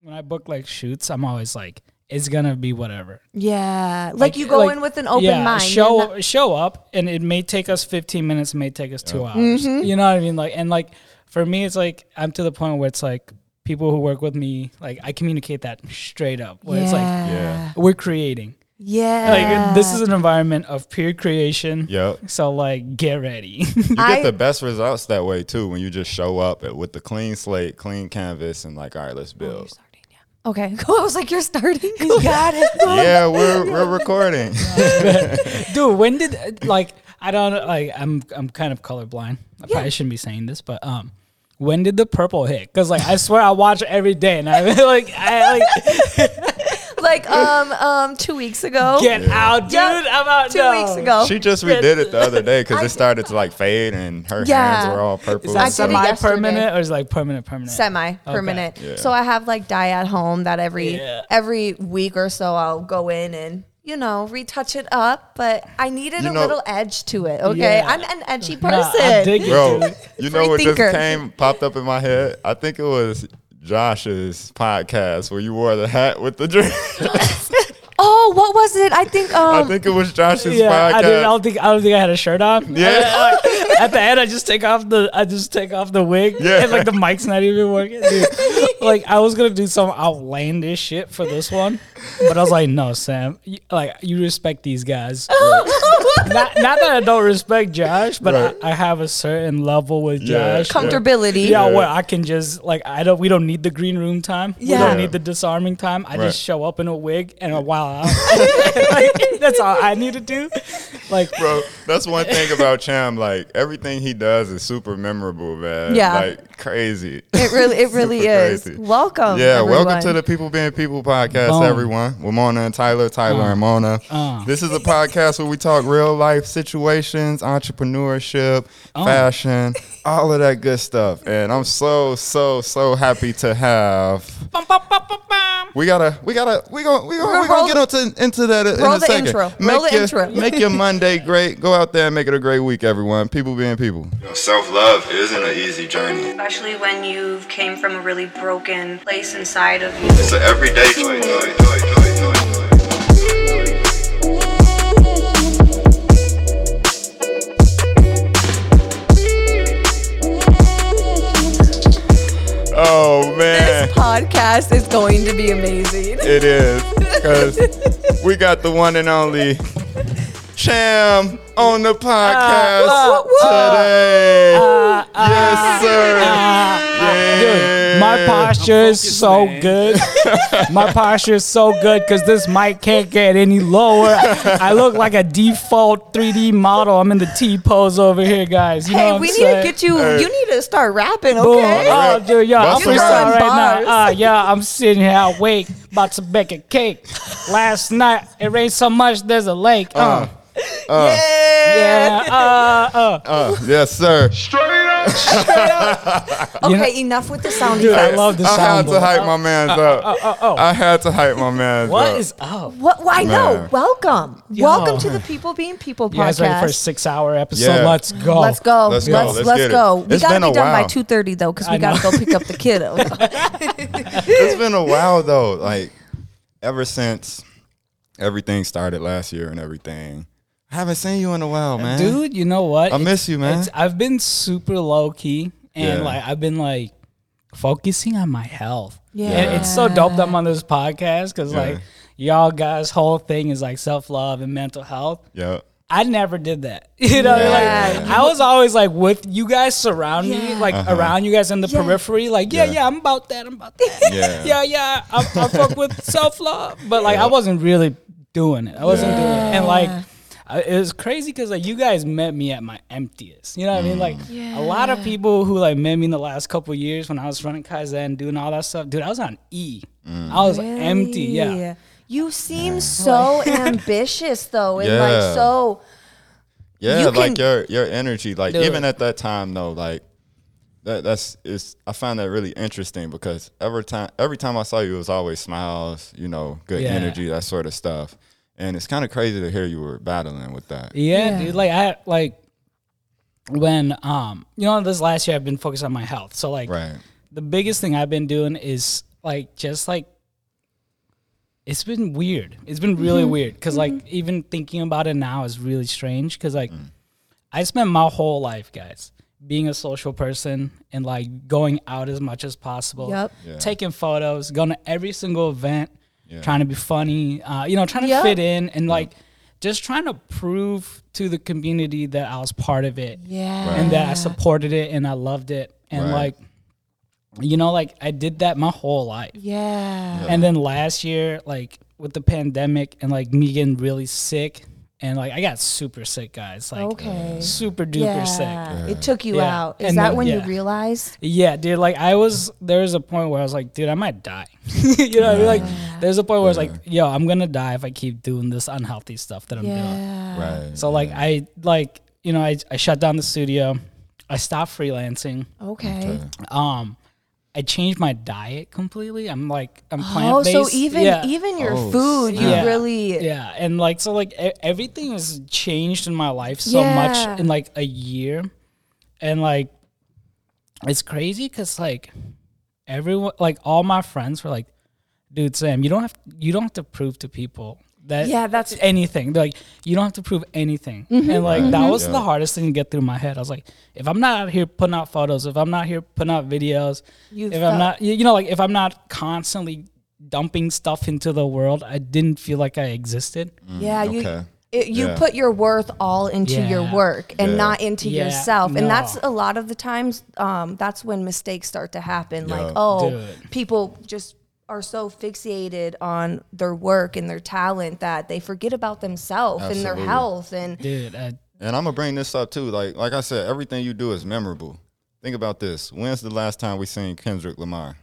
when I book like shoots, I'm always like, it's gonna be whatever. Yeah, like, you go like, in with an open yeah, mind. Show not- show up, and it may take us 15 minutes, it may take us two hours. Mm-hmm. You know what I mean? Like, and like for me, it's like I'm to the point where it's like people who work with me, like I communicate that straight up. Where it's like Yeah. we're creating. yeah. Like this is an environment of peer creation. Yep. So like, get ready. You get I- the best results that way too when you just show up with the clean slate, clean canvas, and like, all right, let's build. Okay, I was like, you're starting. He's got it. yeah, we're we're recording. Dude, when did like I don't like I'm I'm kind of colorblind. I probably shouldn't be saying this, but um, when did the purple hit? Because like I swear I watch it every day, and I like I like like um um two weeks ago. get out, dude. Yep. I'm out. two no. weeks ago. She just redid it the other day because it started to like fade and her Yeah. hands were all purple. Is that semi permanent or is it like permanent permanent? semi permanent. Yeah. So I have like dye at home that every Yeah. every week or so I'll go in and you know retouch it up. But I needed You a know- little edge to it. Okay, Yeah. I'm an edgy Nah, person. I dig Bro, you know what just came popped up in my head? I think it was Josh's podcast where you wore the hat with the drink. oh, what was it? I think I um think it was Josh's Yeah, podcast. I, didn't, I don't think I don't think I had a shirt on. Yeah. At the end, I just take off the I just take off the wig. Yeah. And like the mic's not even working. Dude. like I was gonna do some outlandish shit for this one, but I was like, no, Sam. You, like you respect these guys. not, not that I don't respect Josh, but Right. I, I have a certain level with Yeah. Josh. comfortability. Yeah, Yeah. where I can just like I don't. We don't need the green room time. Yeah. We don't need the disarming time. I Right. just show up in a wig and a while out. like, that's all I need to do. Like, Bro, that's one thing about Cham. Like everything he does is super memorable, man. Yeah. Like crazy. It really it really is. crazy. Welcome. Yeah, welcome to the People Being People podcast, Boom. everyone. With Mona and Tyler, Tyler and Mona. uh. This is a podcast where we talk real life situations, entrepreneurship, Oh. fashion, all of that good stuff. And I'm so, so, so happy to have. bum, bum, bum, bum, bum. We gotta, we gotta, we gonna, we gonna, Roll- we gonna roll- get into into that in roll a the second. intro. Make Roll the your, intro. Make your Monday great. Go out there and make it a great week, everyone. People being people. Self love isn't an easy journey. especially when you came from a really broken place inside of you. It's an everyday choice. Oh man. This podcast is going to be amazing. It is because we got the one and only Cham on the podcast uh, today. yes, sir. Yeah. Dude, my posture is so good. my posture is so good because this mic can't get any lower. I look like a default 3D model. I'm in the T pose over here, guys. You know Hey, what we I'm need saying? to get you. Hey. You need to start rapping, Boom. okay? Oh, dude, yeah, I'm Bust freestyle right Bars. now. Uh, yeah, I'm sitting here awake, about to bake a cake. Last night, it rained so much, there's a lake. Uh, yeah, uh, uh. Uh, yes, sir. Straight up Okay, enough with the sound Dude, I love the sound. I had to hype my man's up. Oh. I had to hype my man's What up. is up? What? Why no? Welcome, Yo. welcome to the People Being People You guys ready for a six-hour episode? Yeah. Let's go. Let's go. Let's Let's go. let's, Let's let's get it. We It's gotta been be a done by two thirty though, because we gotta go pick up the kiddo. it's been a while though. Like ever since everything started last year and everything. I haven't seen you in a while, man. dude. You know what? I miss you, man. It's, I've been super low key, and Yeah. like I've been like focusing on my health. Yeah. and it's so dope that I'm on this podcast because Yeah. like y'all guys' whole thing is like self love and mental health. Yeah. I never did that. You know, Yeah. like I was always like with you guys surround me, like Uh-huh. around you guys in the Yeah. periphery. Like, yeah, Yeah. yeah, I'm about that. I'm about that. Yeah. yeah, yeah. I, I fuck with self love, but like I wasn't really doing it. I wasn't doing it, and like. I- It was crazy because like you guys met me at my emptiest. You know what I mean? Like mm. a lot of people who like met me in the last couple of years when I was running Kaizen, doing all that stuff. Dude, I was on E. Mm. I was empty. Yeah. You seem so ambitious though, and Yeah. like so. Yeah, You like can- your your energy, like Dude. even at that time though, like that that's is I find that really interesting because every time every time I saw you it was always smiles, you know, good Yeah. energy, that sort of stuff. And it's kind of crazy to hear you were battling with that. Yeah, Yeah. dude. Like I like when um you know this last year I've been focused on my health. So like Right. the biggest thing I've been doing is like just like it's been weird. It's been really Mm-hmm. weird because like even thinking about it now is really strange because like I spent my whole life, guys, being a social person and like going out as much as possible. Yep. Yeah. Taking photos, going to every single event, Yeah. trying to be funny, uh, you know, trying to Yep. fit in and like just trying to prove to the community that I was part of it Yeah. and that I supported it and I loved it. And Right. like, you know, like I did that my whole life. Yeah. And then last year, like with the pandemic and like me getting really sick, and like I got super sick, guys. Like Okay. super duper yeah. sick. It took you Yeah. out. Is And that then- when you realized? Yeah, dude. Like I was, there was a point where I was like, dude, I might die. you know, what I mean? like there's a point where it's like, yo, I'm gonna die if I keep doing this unhealthy stuff that I'm doing. Yeah. Right. So like I like you know I I shut down the studio. I stopped freelancing. Okay. Um, I changed my diet completely. I'm like I'm plant based. Oh, so even yeah. even your Oh, food, you snap. really yeah, and like so like e- everything has changed in my life so Yeah. much in like a year, and like it's crazy because like everyone like all my friends were like, dude, Sam, you don't have you don't have to prove to people. That Yeah, that's- anything. They're like you don't have to prove anything, Mm-hmm. and like that was Yeah. the hardest thing to get through my head. I was like, if I'm not out here putting out photos, if I'm not here putting out videos, You if felt- I'm not, you you know, like if I'm not constantly dumping stuff into the world, I didn't feel like I existed. yeah, you it, you Yeah. put your worth all into your work and Yeah. not into Yeah, yourself. And that's a lot of the times um that's when mistakes start to happen. Like, oh, Dude. people just are so fixated on their work and their talent that they forget about themselves and their health and Dude, I, And I'm gonna bring this up too. Like like I said, everything you do is memorable. Think about this. When's the last time we seen Kendrick Lamar?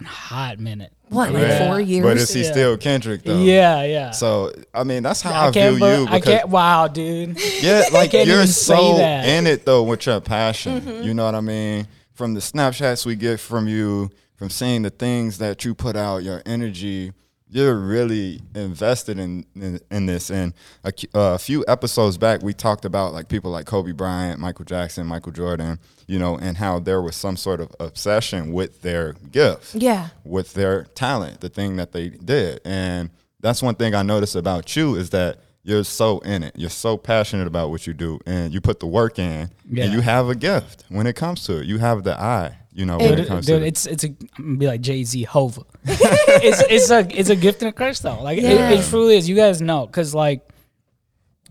a hot minute. what, like Yeah. four years? But is he Yeah. still Kendrick though? Yeah, yeah. So I mean, that's how I, I, can't. view be- you. I Because can't. Wow, dude. yeah, like you're so in it though with your passion. Mm-hmm. You know what I mean? From the snapshots we get from you, from seeing the things that you put out, your energy. You're really invested in in, in this. And a, uh, a few episodes back, we talked about like people like Kobe Bryant, Michael Jackson, Michael Jordan. You know, and how there was some sort of obsession with their gift yeah. with their talent, the thing that they did. And that's one thing I notice about you is that you're so in it. You're so passionate about what you do and you put the work in Yeah. and you have a gift when it comes to it. You have the eye, you know, when it Dude, comes dude to it's it's a I'm gonna be like Jay Z Hova. it's it's a it's a gift and a curse though. Like Yeah. it, it truly is. You guys know because like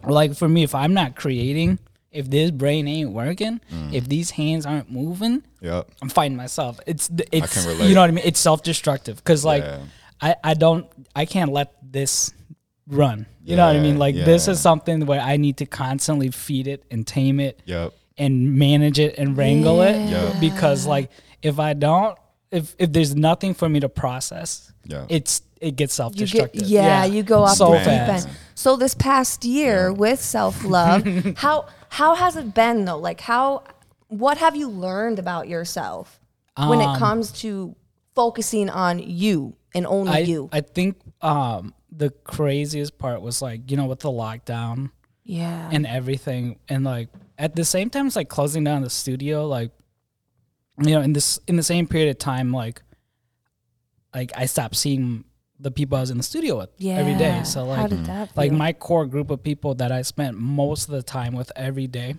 like for me, if I'm not creating, if this brain ain't working, Mm. if these hands aren't moving, Yep. I'm fighting myself. It's th- it's can you know what I mean. It's self destructive because like Yeah. I I don't I can't let this run. You know what I mean? Like this is something where I need to constantly feed it and tame it Yep. and manage it and wrangle it Yeah. because like if I don't if if there's nothing for me to process, Yeah. it's it gets self You get, destructive. yeah, you go off so the deep end. So this past year with self love, how how has it been though? Like how what have you learned about yourself when it Um, comes to focusing on you and only I you? I think um the craziest part was like you know with the lockdown yeah. and everything and like at the same time it's like closing down the studio like you know in this in the same period of time like like I stopped seeing the people I was in the studio with every day. Yeah. So like like my core group of people that I spent most of the time with every day,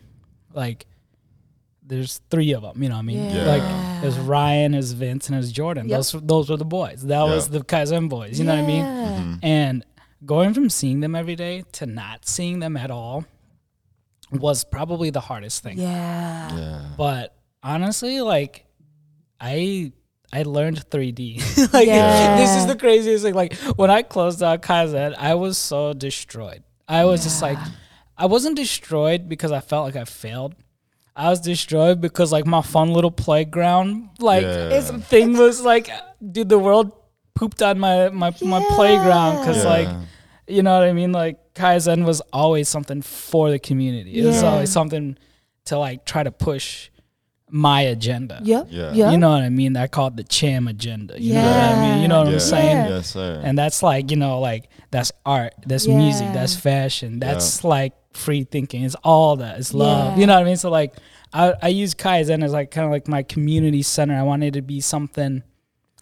like there's three of them. You know, what I mean, Yeah. like there's Ryan, there's Vince, and there's Jordan. Yep. Those those were the boys. That was the Kaizen boys. You know what I mean? Yeah. Mm-hmm. And going from seeing them every day to not seeing them at all was probably the hardest thing. Yeah. Yeah. But honestly, like I I learned 3D. like Yeah. this is the craziest thing. Like when I closed out Kaizen, I was so destroyed. I was just like I wasn't destroyed because I felt like I failed. I was destroyed because like my fun little playground like Yeah. it's thing was like dude the world pooped on my my, my playground cuz Yeah. like you know what I mean? Like Kaizen was always something for the community. It was always something to like try to push my agenda. Yep. Yeah. Yep. You know what I mean? I call it the Cham agenda. You know what I mean? You know what Yeah. I'm saying? Yeah. Yes, sir. And that's like, you know, like that's art, that's music, that's fashion, that's like free thinking. It's all that. It's love. You know what I mean? So like I, I use Kaizen as like kind of like my community center. I wanted it to be something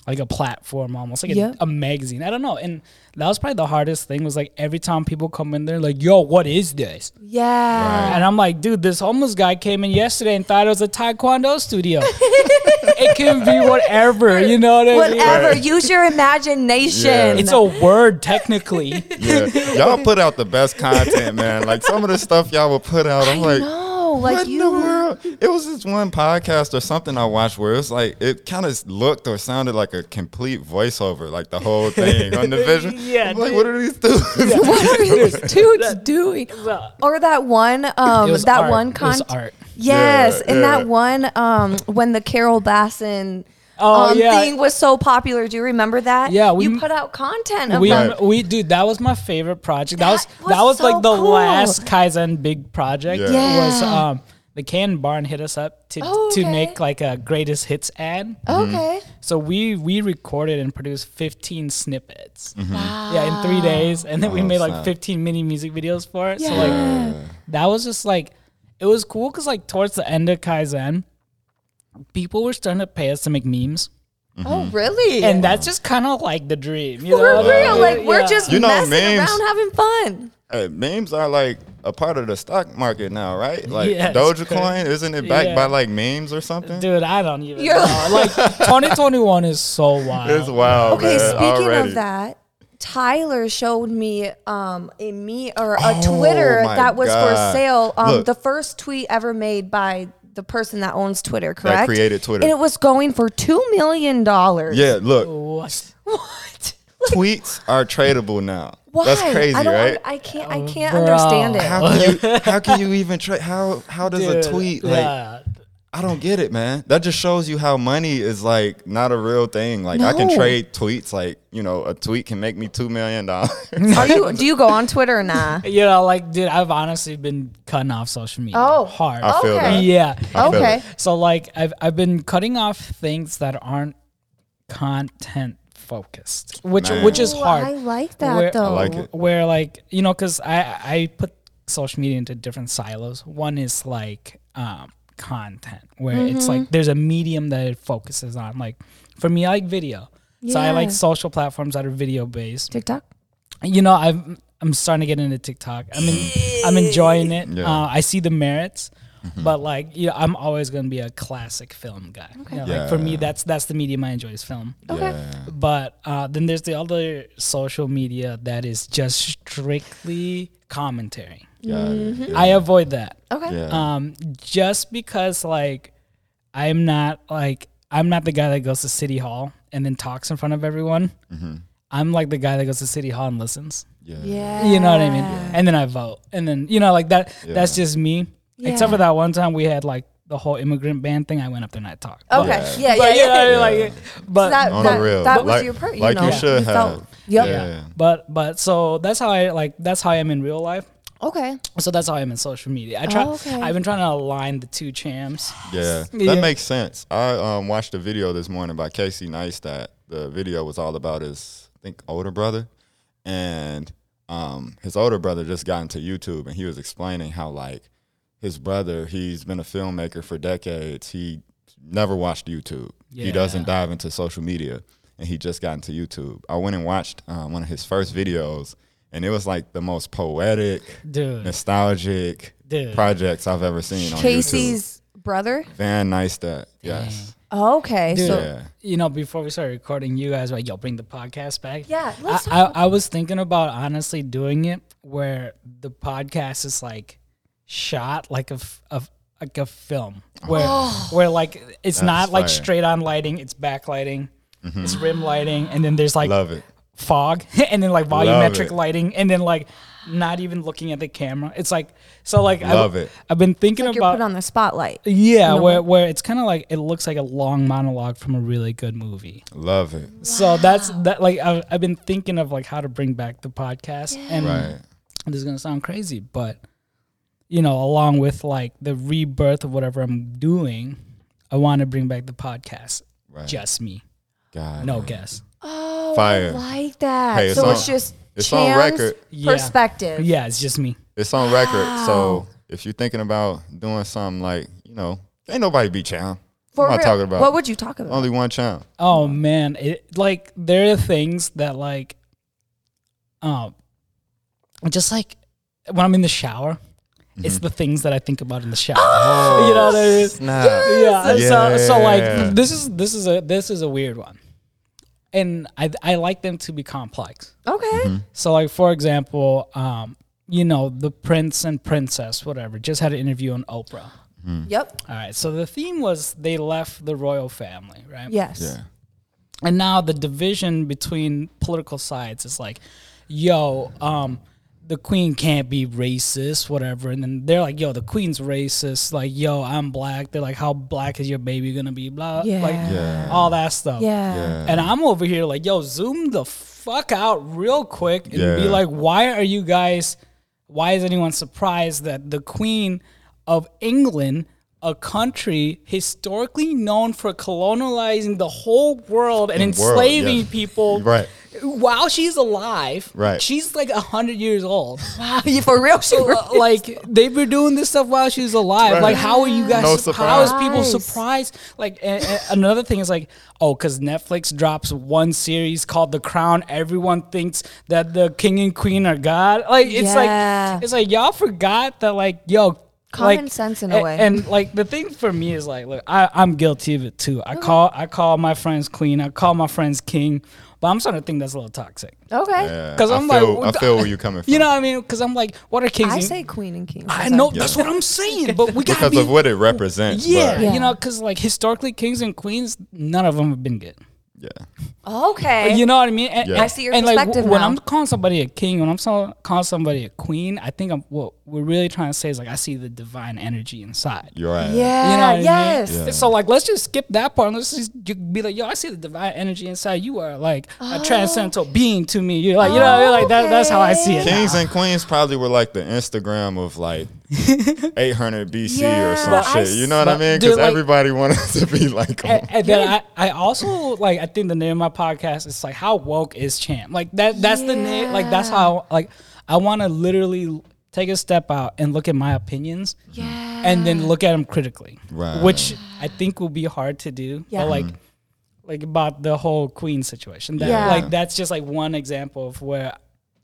like a platform almost like Yeah. a, a magazine. I don't know. And that was probably the hardest thing was like every time people come in there like, yo, what is this? Yeah. And I'm like, dude, this homeless guy came in yesterday and thought it was a taekwondo studio. it can be whatever, you know what I mean? Whatever. Use your imagination. Yeah. It's a word technically. Yeah, y'all put out the best content, man. Like some of the stuff y'all will put out, I'm like, no, like what in the world? It was this one podcast or something I watched where it was like it kind of looked or sounded like a complete voiceover, like the whole thing on the vision. Yeah, I'm like dude. what are these dudes? What are these dudes doing? Well, Or that one, um, that art. one It was art. Yes, Yeah, and yeah. that one, um, when the Carole Baskin Oh, um, yeah. thing was so popular. Do you remember that? Yeah, we- you put out content of We, that. we dude, that was my favorite project. That, was That was that was so like the cool. last Kaizen big project. Yeah. Yeah. Was um the Can Barn hit us up to Oh, to make like a greatest hits ad. Okay. So we we recorded and produced 15 snippets. Mm-hmm. Yeah, in three days, and then we Oh, made like snap. 15 mini music videos for it. So Yeah. like that was just like it was cool because like towards the end of Kaizen, people were starting to pay us to make memes, Oh, really? and that's just kind of like the dream. You for know? real. Like we're Yeah. just You know, messing memes- around, having fun. Hey, memes are like a part of the stock market now, right? Like Yeah, it's Dogecoin, crazy. isn't it backed Yeah. by like memes or something? Dude, I don't even You're- know. Like 2021 is so wild. It's wild, Okay, man. speaking already. of that, Tyler showed me um, a me or a Oh, Twitter my that was for God. sale. Um, Look. the first tweet ever made by the person that owns Twitter, correct? That created Twitter. and it was going for two million dollars. Yeah, look, What? What? tweets are tradable now. Why? That's crazy, I don't. right? un- I can't. I oh, can't bro. understand it. how can you how can you even trade how how does Dude, a tweet like yeah. I don't get it, man. That just shows you how money is like not a real thing. Like I can trade tweets. Like you know, a tweet can make me two million dollars. Are you? Do you go on Twitter or nah? You know, like, dude, I've honestly been cutting off social media. Oh. hard. I feel Okay. that. Yeah. I Okay. So like, I've I've been cutting off things that aren't content focused, which Man. which is Ooh, hard. I like that where, though. I like it. Where like you know, because I I put social media into different silos. One is like um, content, where it's Mm-hmm. like there's a medium that it focuses on. Like for me, I like video. So I like social platforms that are video based. TikTok. You know, I'm I'm starting to get into TikTok. I mean, I'm enjoying it. Yeah. Uh, I see the merits, but like, you know, I'm always gonna be a classic film guy. You know, Like for me, that's that's the medium I enjoy is film. Okay. Yeah. But uh, then there's the other social media that is just strictly commentary. Got it. Yeah. I avoid that. Okay. Yeah. Um, just because like I'm not like I'm not the guy that goes to City Hall and then talks in front of everyone. I'm like the guy that goes to City Hall and listens. yeah. Yeah. You know what I mean? And then I vote. And then you know, like that that's just me. Except for that one time we had like the whole immigrant ban thing, I went up there and I talked. But- Okay. Yeah. Yeah. But, Yeah. you know, what I mean? like, but that, On that, the real. that was like, your per- you like know, you should felt- have. Yep. Yeah. but but so that's how I like that's how I am in real life. Okay. So that's how I am in social media. I try. Oh, okay. I've been trying to align the two champs. Yeah, that Yeah. makes sense. I um, watched a video this morning by Casey Neistat. The video was all about his, I think, older brother, and um, his older brother just got into YouTube, and he was explaining how like his brother, he's been a filmmaker for decades. He never watched YouTube. He doesn't dive into social media, and he just got into YouTube. I went and watched um, one of his first videos, and it was like the most poetic, Dude. nostalgic Dude. projects I've ever seen on YouTube. Casey's brother. Van Neistat. Yes. Okay. Dude. So Yeah. You know, before we started recording, you guys were like, "Yo, bring the podcast back." Yeah, I, let's I, I was thinking about honestly doing it where the podcast is like shot like a, f- a f- like a film, oh. where Oh. where like it's not like fire. straight on lighting, it's backlighting, mm-hmm. it's rim lighting, and then there's like Love it. fog, and then like volumetric lighting, and then like not even looking at the camera. It's like so like Love I've, it. I've been thinking like you're about put on the spotlight. yeah, know where where it's kind of like it looks like a long monologue from a really good movie. Love it. So that's that. Like I've, I've been thinking of like how to bring back the podcast, and Right. this is gonna sound crazy, but you know, along with like the rebirth of whatever I'm doing, I want to bring back the podcast. Right. Just me, God. no guess. Oh, Fire. I like that. Hey, it's so on- it's just it's on Cham's record. Yeah. perspective. Yeah, it's just me. It's on record. So if you're thinking about doing something like, you know, ain't nobody beat Chan. For I'm not real, talking about what would you talk about? only one channel. Oh man, it like there are things that like, um, just like when I'm in the shower, it's the things that I think about in the shower. you know what I mean? Snap. Yeah. So so like this is this is a this is a weird one, and I I like them to be complex. okay. So like for example, um, you know the prince and princess, whatever, just had an interview on Oprah. Yep. All right. So the theme was they left the royal family, right? Yes. Yeah. And now the division between political sides is like, yo, um, the queen can't be racist, whatever. And then they're like, yo, the queen's racist. Like, yo, I'm black. They're like, how black is your baby gonna be? Blah, Yeah. like Yeah. all that stuff. Yeah. Yeah. And I'm over here like, yo, zoom the fuck out real quick and be like, why are you guys? Why is anyone surprised that the queen of England? A country historically known for colonializing the whole world and In world, enslaving yeah. people, Right. While she's alive, Right. She's like a hundred years old. Wow. For real, she So, uh, like they've been doing this stuff while she's alive. Right. Like, how are you guys? No su- how is people surprised? Like, a- a- another thing is like, oh, because Netflix drops one series called The Crown, everyone thinks that the king and queen are God. Like, it's Yeah. like it's like y'all forgot that like, yo. Common like, sense in a a- way. and like the thing for me is like, look, I, I'm guilty of it too. I call I call my friends queen, I call my friends king, but I'm starting to think that's a little toxic. okay. Because I I'm feel, like, I feel where you're coming from. You know what I mean? Because I'm like, what are kings? I and- say queen and king. I know that's what I'm saying, but we gotta because be. of what it represents. yeah, Yeah. you know, because like historically, kings and queens, none of them have been good. Yeah. Okay. You know what I mean? And, Yeah. and- I see your and, like, perspective w- when. I'm calling somebody a king, when I'm so, calling somebody a queen, I think I'm what we're really trying to say is like I see the divine energy inside. You're right. yeah. You know what I mean? yes. Yeah. So like, let's just skip that part. Let's just be like, yo, I see the divine energy inside. You are like a oh. transcendental being to me. You're like, you know, what I mean? like that. That's how I see it. now. Kings and queens probably were like the Instagram of like 800 BC Yeah, or some but I shit. You know what I mean? Because like- everybody wanted to be like, and, and then I, I also like I think the name of my podcast is like how woke is champ like that that's the name like that's how like I want to literally take a step out and look at my opinions Yeah. and then look at them critically Right. which I think will be hard to do Yeah. but like like about the whole queen situation that Yeah. like that's just like one example of where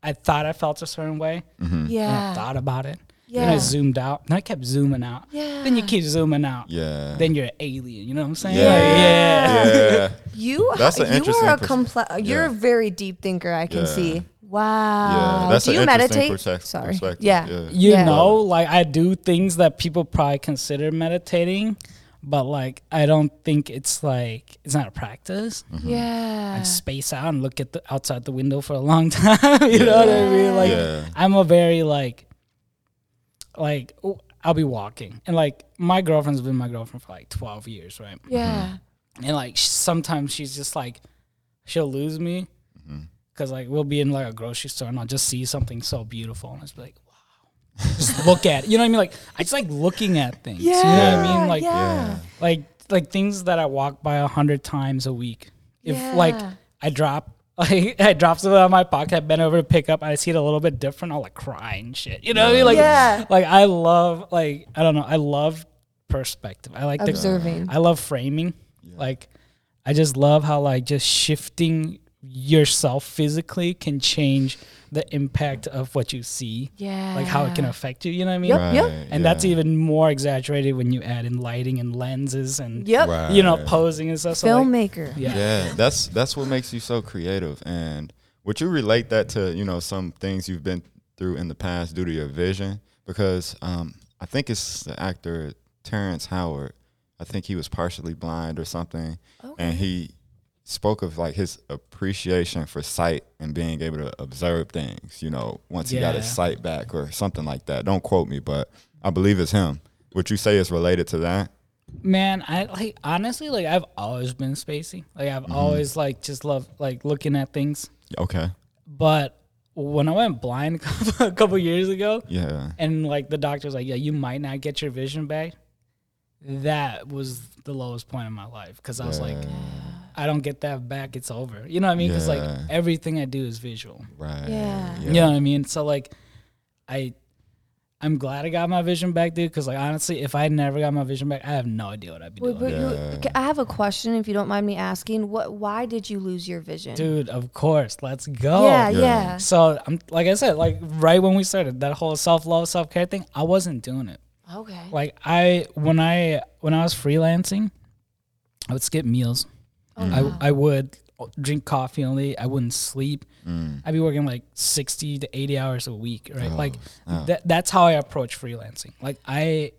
I thought I felt a certain way mm-hmm. and I Yeah. thought about it then I zoomed out and I kept zooming out Yeah. then you keep zooming out yeah. then you're an alien you know what I'm saying yeah. Like, yeah. yeah. You That's an you interesting are a pers- complex. You're yeah. a very deep thinker. I can Yeah. see. Wow. Yeah, that's Do an you interesting meditate? perspec- Sorry. perspective. Yeah. Yeah. you Yeah. know like i do things that people probably consider meditating but like i don't think it's like it's not a practice mm-hmm. Yeah. i space out and look at the outside the window for a long time you know what i mean like Yeah. i'm a very like like oh, i'll be walking. And like my girlfriend's been my girlfriend for like 12 years right? Yeah. and like sometimes she's just like she'll lose me Mm-hmm. because like we'll be in like a grocery store and I'll just see something so beautiful and it's like wow. Just look at it. You know what I mean? Like I just like looking at things. Yeah. you know what I mean? Like yeah. like like things that I walk by a hundred times a week. If like I drop like I drop something out of my pocket, I bend over to pick up, and I see it a little bit different. I'll like cry and shit. You know what I mean? Like, Yeah. like I love like I don't know. I love perspective. I like the Observing. I love framing. Like I just love how like just shifting yourself physically can change the impact of what you see. Yeah. Like how it can affect you, you know what I mean? Yep, yep. Right, And that's even more exaggerated when you add in lighting and lenses and Yep. Right. you know posing and stuff. So like, Filmmaker. yeah. Yeah, that's that's what makes you so creative. And would you relate that to you know some things you've been through in the past due to your vision? Because um, I think it's the actor Terrence Howard. I think he was partially blind or something, and he spoke of like his appreciation for sight and being able to observe things. You know, once he got his sight back or something like that. Don't quote me, but I believe it's him. Would you say it's related to that? Man, I like honestly like I've always been spacey. Like Mm-hmm. I've always like just loved like looking at things. Okay. But when I went blind a couple years ago, Yeah. and like the doctor's like, yeah, you might not get your vision back. That was the lowest point in my life because I was like, I don't get that back. It's over. You know what I mean? Because like everything I do is visual. Right. Yeah. You know what I mean? So like, I, I'm glad I got my vision back, dude. Because like honestly, if I never got my vision back, I have no idea what I'd be Wait, doing. but you- Yeah. okay, I have a question, if you don't mind me asking. What? Why did you lose your vision? Dude, of course, let's go. yeah, Yeah. yeah. So I'm like I said, like right when we started that whole self love, self care thing, I wasn't doing it. Okay. Like I when I when I was freelancing, I would skip meals. I mm. I would drink coffee only. I wouldn't sleep. Mm. I'd be working like sixty to eighty hours a week, right? Oh, like oh. that that's how I approach freelancing. Like I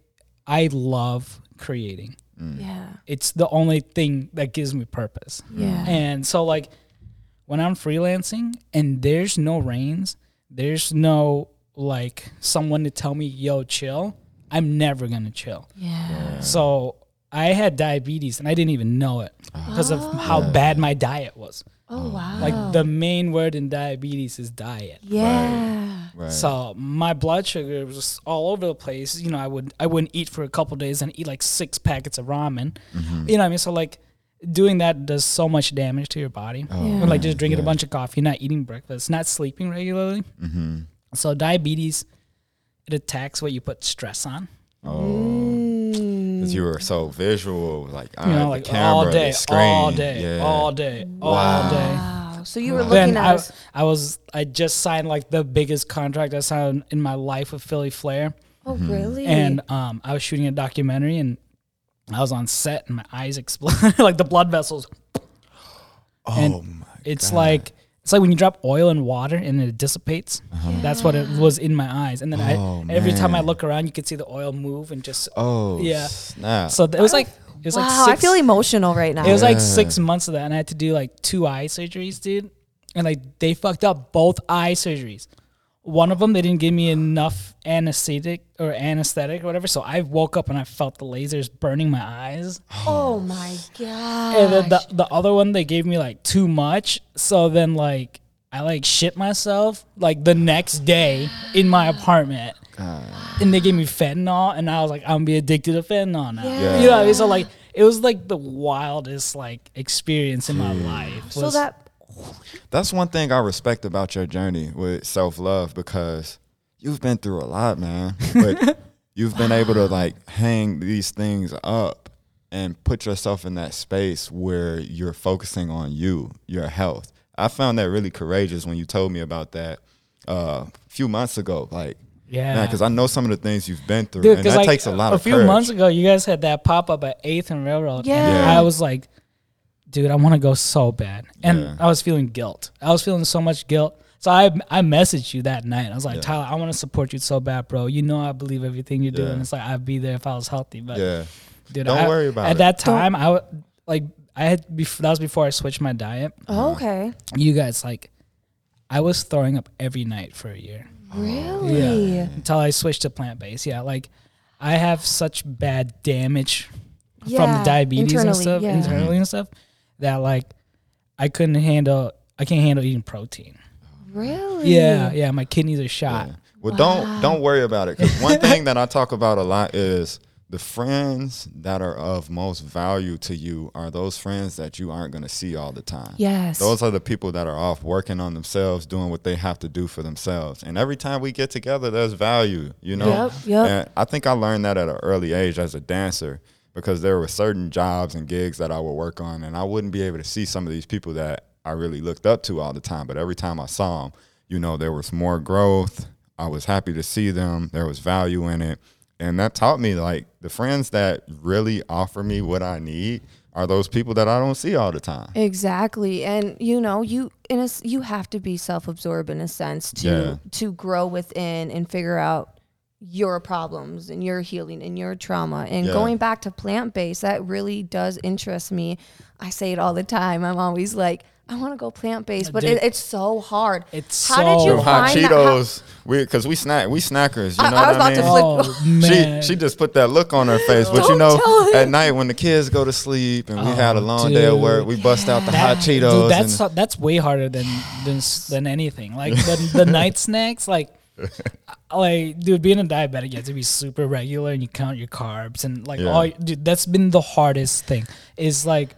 I love creating. Mm. Yeah. It's the only thing that gives me purpose. Yeah. And so like when I'm freelancing and there's no reins, there's no like someone to tell me, yo, chill, I'm never gonna chill. Yeah. So I had diabetes and I didn't even know it because of how bad my diet was. Oh wow. Like the main word in diabetes is diet. yeah. Right. So my blood sugar was just all over the place. You know, I would I wouldn't eat for a couple days and eat like six packets of ramen. Mm-hmm. You know what I mean? So like doing that does so much damage to your body. Oh, Or like just drinking a bunch of coffee, not eating breakfast, not sleeping regularly. Mm-hmm. So diabetes, it attacks what you put stress on. Because you were so visual, like, You know, the like camera, all the day, screen. all day, yeah. all day, all Wow. day. Wow. So you were Then looking at I, us. I was I just signed like the biggest contract I signed in my life with Philly Flair. Oh Mm-hmm. really? and um, I was shooting a documentary, and I was on set, and my eyes exploded, like the blood vessels. Oh, and it's like it's like when you drop oil in water and it dissipates. That's what it was in my eyes, and then Uh-huh. Oh, I every time I look around, you could see the oil move and just. oh, Yeah. snap. So it was like it was wow. like I feel emotional right now. it was like six months of that, and I had to do like two eye surgeries, dude. And like they fucked up both eye surgeries. One of them, they didn't give me enough anesthetic or anesthetic or whatever. So I woke up and I felt the lasers burning my eyes. oh my god. And then the the other one, they gave me like too much. So then like I like shit myself like the next day in my apartment. And they gave me fentanyl, and I was like, I'm gonna be addicted to fentanyl now. Yeah. You know what I mean? So like, it was like the wildest like experience in my life. so that That's one thing I respect about your journey with self love because you've been through a lot, man. But you've been able to like hang these things up and put yourself in that space where you're focusing on you, your health. I found that really courageous when you told me about that uh, a few months ago. Like, Yeah. because I know some of the things you've been through, Dude, and 'cause, that like, takes a lot of time. a few courage. months ago, you guys had that pop up at Eighth and Railroad. Yeah. and Yeah. I was like, dude, I want to go so bad, and Yeah. I was feeling guilt. I was feeling so much guilt. So I I messaged you that night. I was like, Yeah. Tyler, I want to support you so bad, bro. You know I believe everything you're doing. It's like I'd be there if I was healthy, but Yeah. dude, Don't I- worry about at it. At that time. I would like I had bef- that was before I switched my diet. oh, uh-huh. okay. You guys like, I was throwing up every night for a year. Really? Yeah. until I switched to plant based. Yeah, like I have such bad damage from Yeah, the diabetes and stuff yeah. internally and stuff that like I couldn't handle. I can't handle eating protein. Really? Yeah, yeah, my kidneys are shot. Yeah. Well, don't don't worry about it because one thing that I talk about a lot is the friends that are of most value to you are those friends that you aren't going to see all the time. Yes. Those are the people that are off working on themselves, doing what they have to do for themselves. And every time we get together, there's value, you know? Yep, yep. And I think I learned that at an early age as a dancer because there were certain jobs and gigs that I would work on, and I wouldn't be able to see some of these people that I really looked up to all the time. But every time I saw them, you know, there was more growth. I was happy to see them. There was value in it. And that taught me like the friends that really offer me what I need are those people that I don't see all the time. Exactly. And you know, you in a you have to be self-absorbed in a sense to Yeah. to grow within and figure out your problems and your healing and your trauma. And Yeah. going back to plant-based, that really does interest me. I say it all the time. I'm always like, I want to go plant-based, but it, it's so hard. It's How did you hot find that- Cheetos, we because we snack, we snackers. You I- know I was what I about mean? to flip- Oh man, She she just put that look on her face, but you know, at night when the kids go to sleep and we had a Oh, long day of work, we bust out the That- hot Cheetos. Dude, that's and, that's way harder than than than anything. Like the, the night snacks, like like dude, being a diabetic, you have to be super regular and you count your carbs and like Yeah. all. Dude, that's been the hardest thing. Is like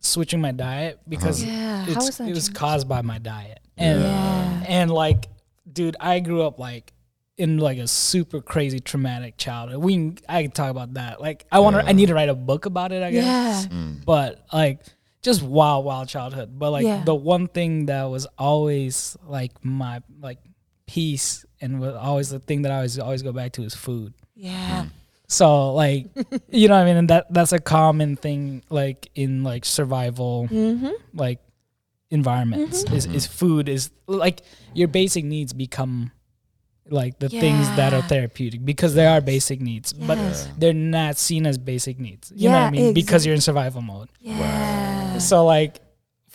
switching my diet because uh-huh. Yeah, it's, was it was change? caused by my diet and Yeah. and like dude, I grew up like in like a super crazy traumatic childhood. We can, I can talk about that. Like I want to I need to write a book about it. I guess. Yeah. Mm. But like just wild wild childhood. But like Yeah. the one thing that was always like my like peace and was always the thing that I always always go back to is food. Yeah. Hmm. So like, you know, what I mean, and that that's a common thing, like in like survival, Mm-hmm. like environments. Mm-hmm. Is is mm-hmm. food is like your basic needs become like the things that are therapeutic because they are basic needs, but Yes. they're not seen as basic needs. You know what I Yeah, mean? Because you're in survival mode. Yeah. So like,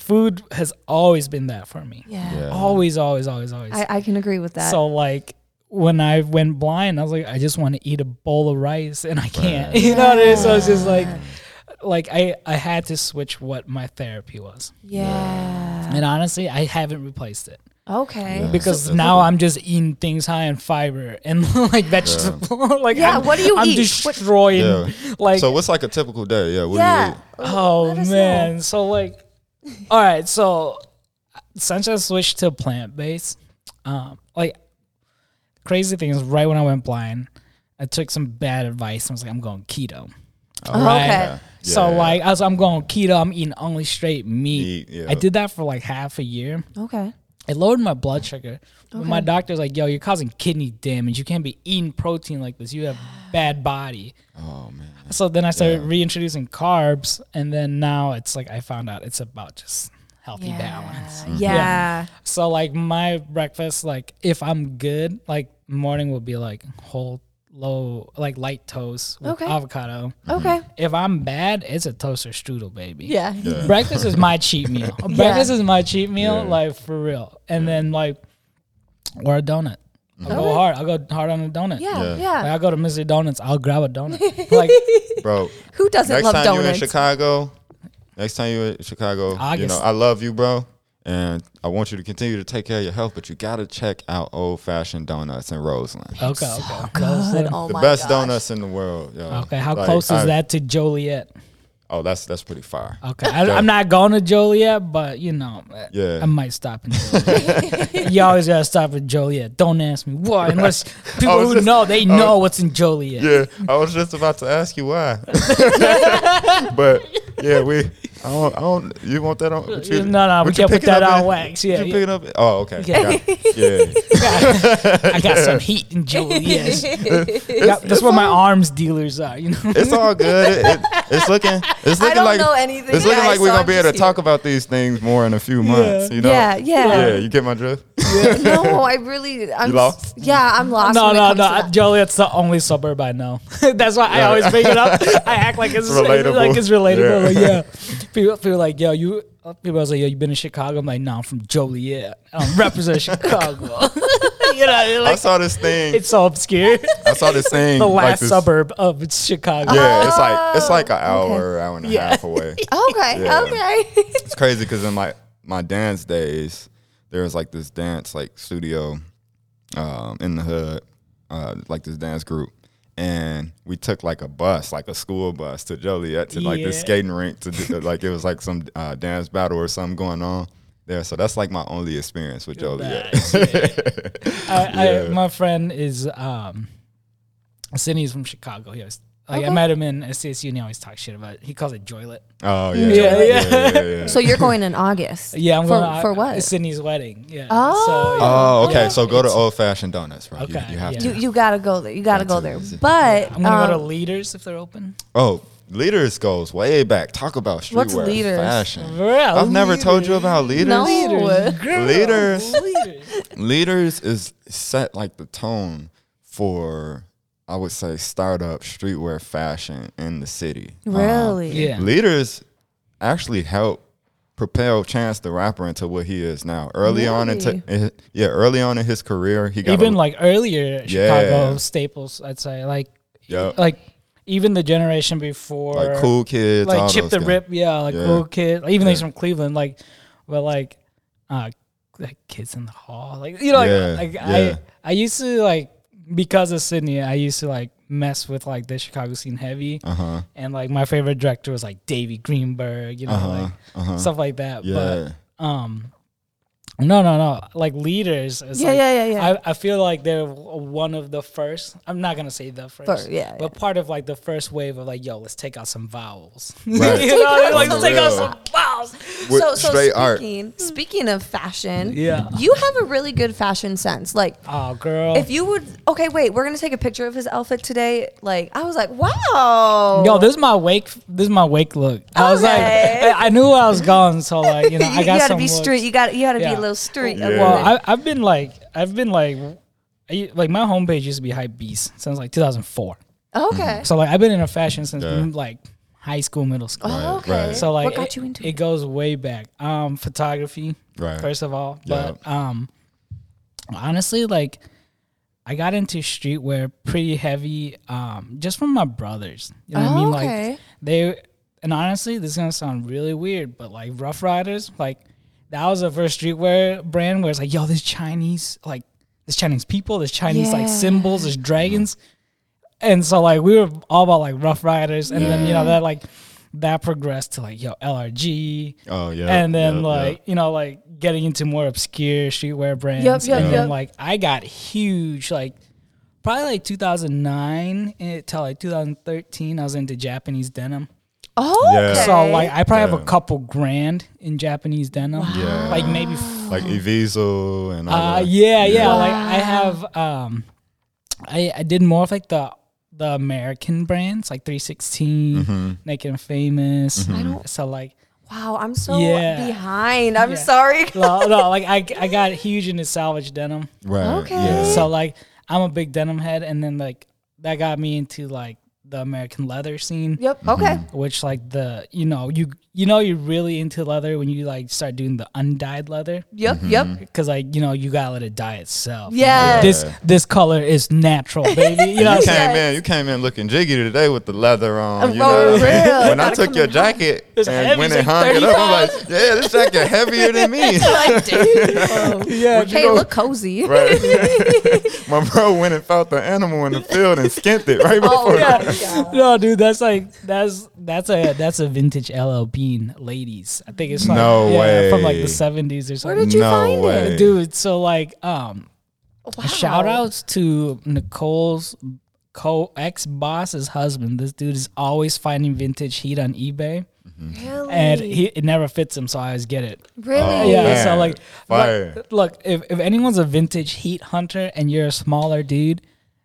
food has always been that for me. Yeah. Yeah. Always, always, always, always. I, I can agree with that. So like when I went blind, I was like, I just want to eat a bowl of rice, and I can't. You know what I mean? So it's just like, like I I had to switch what my therapy was, yeah. and honestly, I haven't replaced it Okay. Yeah. because So- now I'm just eating things high in fiber and like vegetable. like Yeah, I'm, what do you I'm eat? destroying. Yeah. Like so what's like a typical day? Yeah. What Yeah. do you eat? Oh Let us know. man, so like, all right, so since I switched to plant based, um, like crazy thing is right when I went blind, I took some bad advice. and was like, I'm going keto. Oh, Right. okay. So Yeah. like, as I'm going keto, I'm eating only straight meat. Meat, yeah. I did that for like half a year. Okay. It lowered my blood sugar. But My doctor's like, "Yo, you're causing kidney damage. You can't be eating protein like this. You have bad body." Oh man. So then I started Yeah. reintroducing carbs, and then now it's like I found out it's about just healthy balance. Mm-hmm. Yeah. yeah. So like my breakfast, like if I'm good, like morning will be like whole low, like light toast with Okay. avocado. Mm-hmm. Okay. If I'm bad, it's a toaster strudel, baby. Yeah. Yeah. Breakfast is my cheat meal. Breakfast is my cheat meal, Yeah. like for real. And then like, or a donut. I'll go hard. I'll go hard on a donut. Yeah. Yeah. Yeah. Like, I'll go to Mr. Donuts. I'll grab a donut. like Bro, Who doesn't next love time donuts? you're in Chicago, next time you're in Chicago, you August. know, I love you, bro. And I want you to continue to take care of your health, but you gotta check out Old Fashioned Donuts in Roseland. okay, okay. Good. Oh the my best gosh. donuts in the world. Yo. Okay, how Like, close is I- that to Joliet? Oh, that's that's pretty far. Okay, I, I'm not going to Joliet, but you know, Yeah. I might stop in Joliet. you always gotta stop at Joliet. Don't ask me why, unless people who just- know they know what's in Joliet. Yeah, I was just about to ask you why. but yeah, we. I don't. I don't. You want that on? you- No, no, we you can't put that on in- wax. Yeah, what you yeah. picking up? Oh, okay. Yeah. Yeah. yeah. I got some heat in Joliet. Yeah, that's what my arms dealers are. You know. It's all good. It, it- it's looking. It's looking don't like know anything, It's looking like we're gonna be able to talk about these things more in a few months. You know. Yeah, yeah. Yeah. You get my drift. no, I really. I'm You lost? Yeah, I'm lost. No, when it no, comes no. to that. Joliet's the only suburb I know. That's why I always bring it up. I act like it's Relatable. like it's relatable. Yeah. Like, yeah. People feel like, yo, you. People was like, yo, you been in Chicago? I'm like, no, I'm from Joliet. I'm represent Chicago. you know, I saw this thing. it's so obscure. I saw this thing. the like last this- suburb of Chicago. Yeah, it's like it's like an oh, hour, hour and a Yeah. half away. Okay, Yeah. okay. It's crazy because in my my dance days, there was like this dance like studio um, in the hood, uh, like this dance group, and we took like a bus, like a school bus, to Joliet to like this Yeah. skating rink to do, like it was like some uh, dance battle or something going on there. So that's like my only experience with Joliet. I, Yeah. I, my friend is um, Sydney's from Chicago. He always, like I met him in SCSU and he always talks shit about it. He calls it Joylet. oh yeah, Yeah, yeah. yeah, yeah. So you're going in August? Yeah, I'm for, going for what? Sydney's wedding. Yeah. Oh. So, yeah. Oh, okay. Okay. So go to Old Fashioned Donuts, right? You- Okay, you, have yeah. to. You you gotta go there. You gotta go there. there. Is But I'm gonna go to um, Leaders if they're open. Oh, leaders goes way back. Talk about streetwear What's Leaders? fashion. Real I've never told you about leaders. No. Girl, Leaders. Leaders. Leaders is set like the tone for I would say startup streetwear fashion in the city. Um, really, Yeah. leaders actually help propel Chance the Rapper into what he is now. Early on into eh, yeah, early on in his career, he got Even a, like earlier Yeah. Chicago staples, I'd say. Like, Yup. like even the generation before. like cool kids, all like Chip those the guys. Rip, yeah, like Yeah. cool kid. Even though he's from Cleveland, like, but like, uh, like kids in the hall, like you know, like, like yeah. I, I used to like because of Sydney, I used to like mess with like the Chicago scene heavy, Uh huh. and like my favorite director was like Davy Greenberg, you know, Uh huh. like Uh huh. stuff like that. Yeah. But um, No, no, no. Like leaders. It's Yeah, like- yeah, yeah, yeah. I, I feel like they're one of the first. I'm not gonna say the first, First, yeah, but part of like the first wave of like, yo, let's take out some vowels. Right. you know, like For let's take out some vowels. With so, so straight art. speaking, speaking of fashion, Yeah. you have a really good fashion sense. Like, Oh, girl. if you would, okay, wait, we're gonna take a picture of his outfit today. Like, I was like, wow. Yo, this is my wake. This is my wake look. I was like, I I knew where I was going, so like, you know, I got. you got gotta some be looks. street. You got you gotta be Yeah. a little street. Yeah. Well, I, I've been like, I've been like, like my homepage used to be Hypebeast since like 2004. okay. So like, I've been in a fashion since Yeah. like high school, middle school. Oh, okay. right. So like, what got it, you into it it? goes way back. Um, photography, Right. first of all, Yeah. but um, honestly, like, I got into streetwear pretty heavy, um, just from my brothers. You know what I mean? Oh, okay. Like they, and honestly, this is gonna sound really weird, but like Ruff Ryders, like that was the first streetwear brand where it's like, yo, there's Chinese, like there's Chinese people, there's Chinese like symbols, there's dragons, and so like we were all about like Ruff Ryders, and then you know that like that progressed to like yo LRG, Oh yeah. and then yeah, like you know like getting into more obscure streetwear brands. Yep, yep, and then yep. like i got huge like probably like 2009 until eh, like 2013 i was into japanese denim Oh, Yeah. okay. so like i probably have Yeah. a couple grand in japanese denim Yeah. like maybe f- like Evisu and all uh that. yeah yeah like i have um i i did more of like the the american brands like 316 Mm-hmm. naked and famous I don't- so like wow, I'm so Yeah. behind. I'm Yeah. sorry. no, no, like I, I got huge into selvage denim. Right. Okay. Yeah. So like I'm a big denim head, and then like that got me into like the American leather scene, Yep. Okay. which like the you know you you know you're really into leather when you like start doing the undyed leather, Yep. Mm-hmm. Yep. because like you know you gotta let it dye itself. Yes. This this color is natural, baby. You know. You what came? Yes. in, you came in looking jiggy today with the leather on. You Oh, know? real. when I took your jacket It's and heavy, when it's it like hung it up, I'm like, yeah, this jacket heavier than me. like, damn. Yeah. hey, look cozy. right. My bro went and found the animal in the field and skinned it right before. Oh, Yeah. my No, dude, that's like that's that's a that's a vintage LL Bean ladies. I think it's like No yeah, from like the seventies or Where something. did you No find way. it? dude so like um Wow. shout outs to nicole's co ex boss's husband this dude is always finding vintage heat on ebay Really? and he it never fits him so i always get it really? Oh, yeah man. so like Fire. look, look if, if anyone's a vintage heat hunter and you're a smaller dude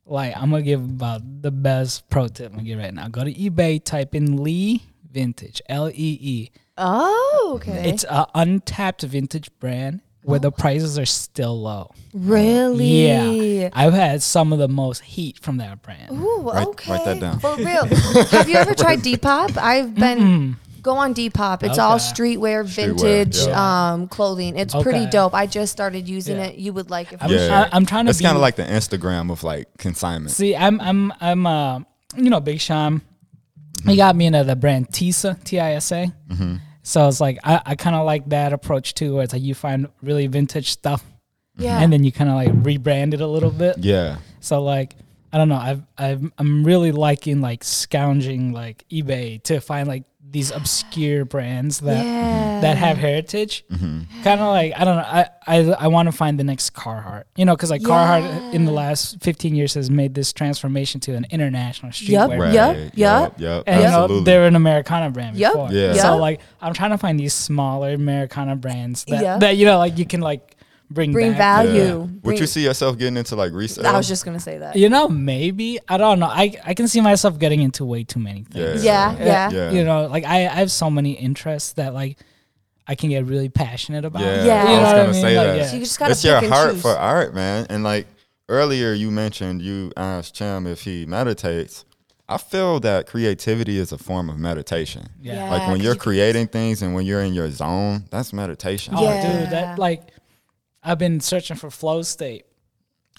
like i'm gonna give about the best pro tip i'm gonna give right now go to ebay type in lee vintage l-e-e Oh, okay. it's an untapped vintage brand where the prices are still low really? Yeah, I've had some of the most heat from that brand. Ooh, Write- okay. write that down. For real. Have you ever tried Depop? I've been go on Depop. It's all Okay. streetwear, Streetwear, vintage yeah. um, clothing. It's pretty Okay. dope. I just started using Yeah. it. You would like it. For I'm, sure. Yeah. I, am trying to. It's be, kind of like the Instagram of like consignment. See, I'm, I'm, I'm, uh, you know, Big Sean. He got me into the brand Tisa, T I S A. Mm-hmm. So it's like I, I kind of like that approach too, where it's like you find really vintage stuff, Yeah. and then you kind of like rebrand it a little bit. Yeah. So like I don't know, I've I've I'm really liking like scounging like eBay to find like these obscure brands that Yeah. that have heritage. Mm-hmm. Kind of like I don't know, I I, I want to find the next Carhartt. You know, because like Carhartt in the last 15 years has made this transformation to an international Yep. streetwear. Right. Yep, Yep. yep. Yep. And you know, Absolutely. they're an Americana brand Yep, before. Yeah. So like I'm trying to find these smaller Americana brands that, Yep. that you know like you can like bring Bring back. value. Yeah. Would Bring- you see yourself getting into like resale? I was just gonna say that. You know, maybe I don't know. I I can see myself getting into way too many things. Yeah, Yeah. Uh, yeah. Yeah. You know, like I, I have so many interests that like I can get really passionate about. Yeah, Yeah. I You know was what I gonna mean? say Like, that. yeah. So you just gotta it's your and heart choose. for art, man. And like earlier, you mentioned you asked Cham if he meditates. I feel that creativity is a form of meditation. Yeah. Yeah. Like when you're you creating things and when you're in your zone, that's meditation. Oh, Yeah. dude, that like I've been searching for flow state.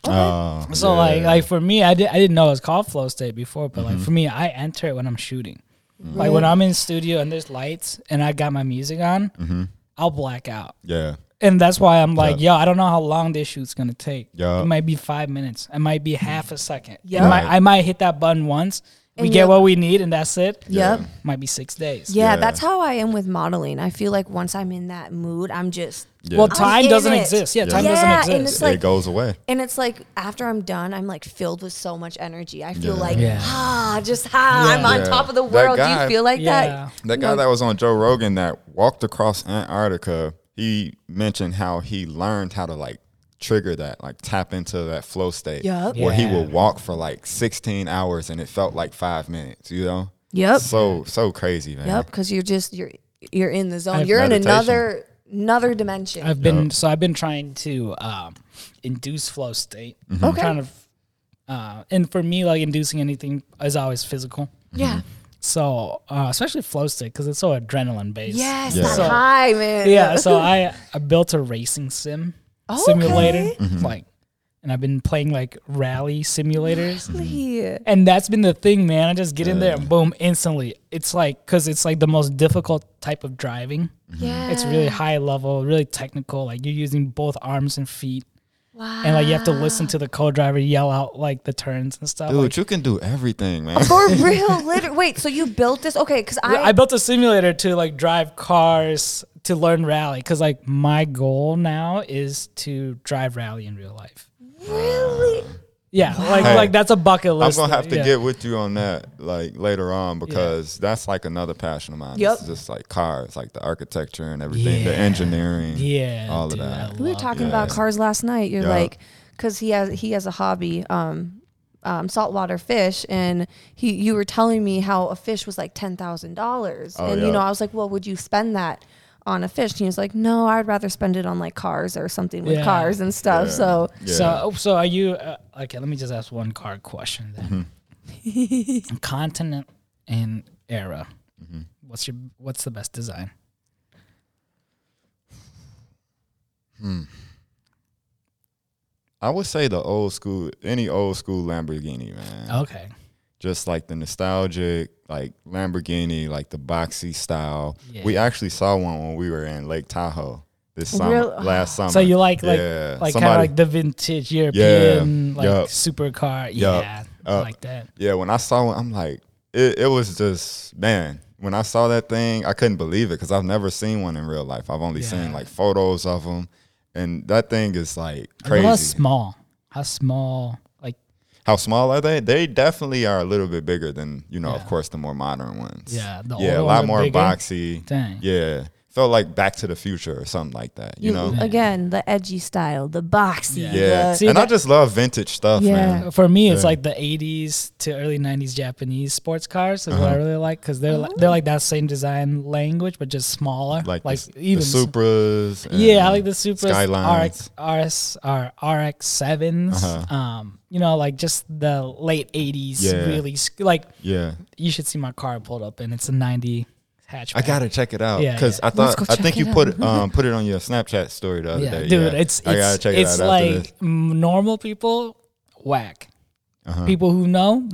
Oh, So yeah. like like for me, I did I didn't know it was called flow state before, but Mm-hmm. like for me, I enter it when I'm shooting. Like when I'm in studio and there's lights and I got my music on, Mm-hmm. I'll black out. yeah, And that's why I'm like, Yeah. yo, I don't know how long this shoot's gonna take. Yeah. It might be five minutes. It might be half a second. Yeah. It might, Right. I might hit that button once we get what we need and that's it. Yep. Might be six days. Yeah, Yeah. that's how I am with modeling. I feel like once I'm in that mood, I'm just Yeah. Well, I'm time in doesn't it. exist. Yeah, time Yeah, doesn't and exist. it's like- it goes away. and it's like after I'm done, I'm like filled with so much energy. I feel Yeah. like Yeah. ah, just ah, I'm on Yeah. top of the That world. Do guy- you feel like yeah. that? That guy that was on Joe Rogan that walked across Antarctica, he mentioned how he learned how to like trigger that, like tap into that flow state. Yup. Where he Yeah. would walk for like 16 hours and it felt like five minutes, you know? Yep. So, so crazy, man. Yep, because you're just you're you're in the zone. I've- you're in another another dimension. I've been so I've been trying to um, induce flow state. Mm-hmm. Okay. Kind of, uh, and for me, like inducing anything is always physical. yeah. So uh, especially flow state because it's so adrenaline based. Yes, Yeah. So- high man. Yeah. So I I built a racing sim Oh, simulator, mm-hmm. like, and I've been playing like rally simulators. Yeah. Mm-hmm. And that's been the thing, man. I just get in there and boom, instantly. It's like, because it's like the most difficult type of driving. Mm-hmm. Yeah. It's really high level, really technical. Like you're using both arms and feet. Wow. And like you have to listen to the co-driver yell out like the turns and stuff. Dude, Like, you can do everything, man. For real, literally. Wait, so you built this? Okay, because I, I built a simulator to like drive cars to learn rally because like my goal now is to drive rally in real life. really Yeah, like Hey, like that's a bucket list. I'm list. gonna have to yeah. get with you on that like later on because that's like another passion of mine. Yep. It's just like cars, like the architecture and everything, the Yeah. engineering, yeah, all dude, of I that. we were love talking it. about cars last night. You're Yeah. like, because he has he has a hobby, um, um, saltwater fish, and he you were telling me how a fish was like ten thousand dollars, Oh, and you yeah. know I was like, well, would you spend that? On a fish, and he was like, "No, I'd rather spend it on like cars or something with Yeah. cars and stuff." Yeah. So, Yeah. So, so are you uh, okay? Let me just ask one card question then. Mm-hmm. Continent and era. Mm-hmm. What's your What's the best design? I would say the old school, any old school Lamborghini, man. Okay. Just like the nostalgic, like Lamborghini, like the boxy style. Yeah. We actually saw one when we were in Lake Tahoe this summer, Real- last summer. So you like like Yeah. like kind of like the vintage European like Yup. supercar. Yup. Yeah, I Yup. like that. Yeah, when I saw one, I'm like, it, it was just, man, when I saw that thing, I couldn't believe it because I've never seen one in real life. I've only Yeah. seen like photos of them. And that thing is like crazy. How crazy. small? How small? How small are they? They definitely are a little bit bigger than, you know, of course, the more modern ones. Yeah, the yeah, a lot more bigger? boxy. dang. Yeah. Felt like Back to the Future or something like that, you, know? again, the edgy style, the boxy. Yeah. Yeah. the- See, and I just love vintage stuff, Yeah. man. For me, it's Yeah. like the '80s to early '90s Japanese sports cars is what Uh-huh. I really like because they're like, they're like that same design language but just smaller. Like, like the, even the Supras. Yeah, I like the Supra Skylines. RX, RS, or RX sevens. Uh-huh. Um, you know, like just the late '80s. Yeah. Really, sc- like Yeah. you should see my car pulled up, and it's a '90 hatchback. I gotta check it out because yeah. I thought I think you it put um put it on your Snapchat story the other Yeah, day. dude, yeah. it's I gotta it's check it's it out after like this. normal people whack. Uh-huh. People who know.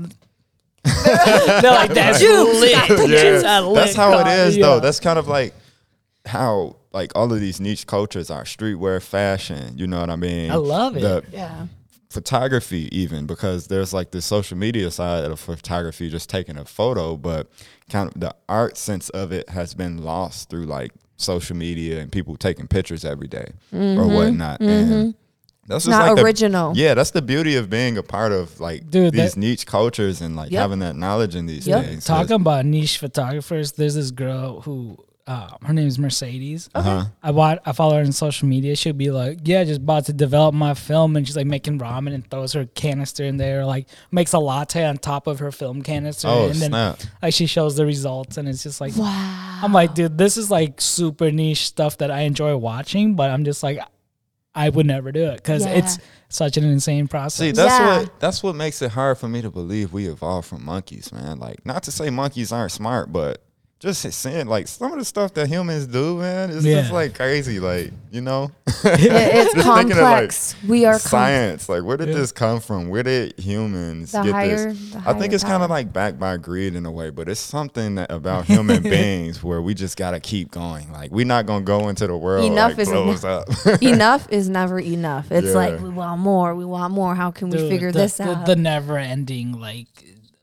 They're like that's lit. Yeah, It's lit that's how it car." is Yeah. though. That's kind of like how like all of these niche cultures are streetwear fashion. You know what I mean? I love it. The Yeah. Photography even because there's like the social media side of photography, just taking a photo, but kind of the art sense of it has been lost through like social media and people taking pictures every day or whatnot. And that's just Mm-hmm. Not like the- original. yeah, that's the beauty of being a part of like Dude, these that- niche cultures and like Yep. having that knowledge in these Yep. things. Talking about niche photographers, there's this girl who uh, her name is Mercedes. Uh-huh. I bought I follow her on social media. She'll be like, Yeah, just about to develop my film and she's like making ramen and throws her canister in there, like makes a latte on top of her film canister. Oh, and then snap. like she shows the results and it's just like Wow. I'm like, dude, this is like super niche stuff that I enjoy watching, but I'm just like I would never do it because Yeah. it's such an insane process. See, that's Yeah. what that's what makes it hard for me to believe we evolved from monkeys, man. Like, not to say monkeys aren't smart, but just seeing like some of the stuff that humans do, man, it's just like crazy. Like, you know, It- it's Just thinking of, like, complex. we are com- science. Like, where did Yeah. this come from? Where did humans The get higher- this? I think it's kind of like backed by greed in a way, but it's something that about human beings where we just gotta keep going. Like, we're not gonna go into the world Enough like is blows up. enough is never enough. It's Yeah. like we want more. We want more. How can we figure the, this the, out? The never ending like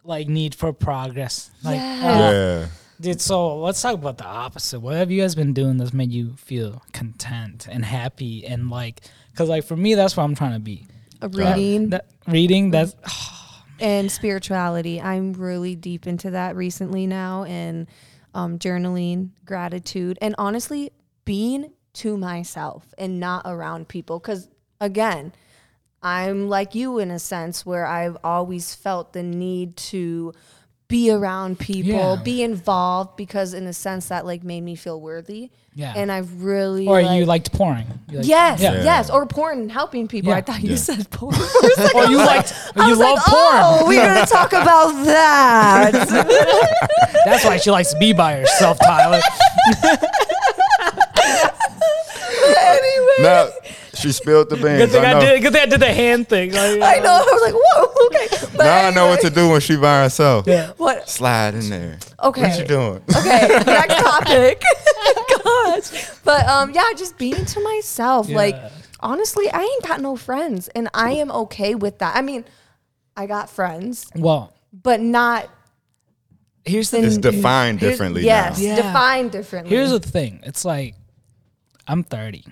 like need for progress. Like, Yes. uh, yeah. Dude. So let's talk about the opposite. What have you guys been doing that's made you feel content and happy and like? Because like for me, that's what I'm trying to be. A reading That reading. That's and spirituality. I'm really deep into that recently now, and um, journaling, gratitude, and honestly, being to myself and not around people. Because again, I'm like you in a sense where I've always felt the need to be around people, Yeah. be involved, because in a sense that like made me feel worthy. Yeah. And I've really or like, you liked pouring. You like- Yes, Yeah. yes, or porn and helping people. Yeah. I thought you Yeah. said porn. Or you liked. I You was love like, porn. oh, we're gonna talk about that. That's why she likes to be by herself, Tyler. anyway. Now she spilled the Good beans. thing I I, know. did. Good thing I did the hand thing. Like, I know. I was like, whoa, okay. But now I know what to do when she by herself. Yeah. What? Slide in there. Okay. What you doing? Okay, next topic. Gosh. But um, yeah, just being to myself. Like, honestly, I ain't got no friends, and I am okay with that. I mean, I got friends, Well, but not. here's the. It's defined differently Yes, now. Yeah. defined differently. Here's the thing. It's like, I'm 30.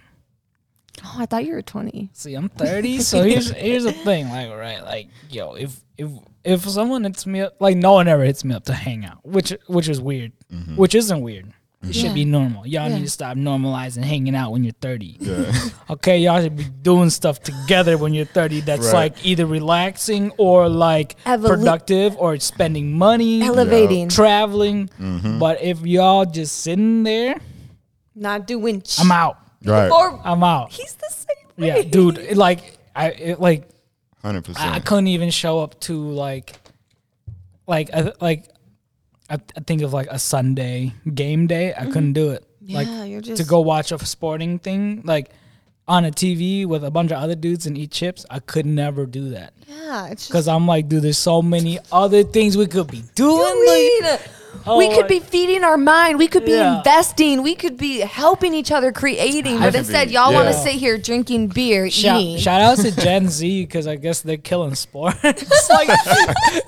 Oh, I thought you were twenty. See, I'm 30. so here's here's the thing. Like, right, like, yo, if if if someone hits me up, like, no one ever hits me up to hang out, which which is weird, Mm-hmm. which isn't weird. It should be normal. Y'all Yeah. need to stop normalizing hanging out when you're 30. Yeah. Okay, y'all should be doing stuff together when you're 30 that's Right. like either relaxing or like Evolu- productive or spending money, Elevating, traveling. Mm-hmm. But if y'all just sitting there, not doing. ch- I'm out. Right. Or I'm out. he's the same. Yeah, way. dude. it, like I it, like Hundred I, I percent. couldn't even show up to like like I, like I, I think of like a Sunday game day. I couldn't mm-hmm. do it. like Yeah, you're just to go watch a sporting thing like on a TV with a bunch of other dudes and eat chips. I could never do that Yeah, it's just. because I'm like, dude, there's so many other things we could be doing. like- uh, Doing. we Oh, could be feeding our mind. We could be Yeah. investing. We could be helping each other creating. But instead, be- y'all want to sit here drinking beer, Shout, eating. shout out to Gen Z because I guess they're killing sports. like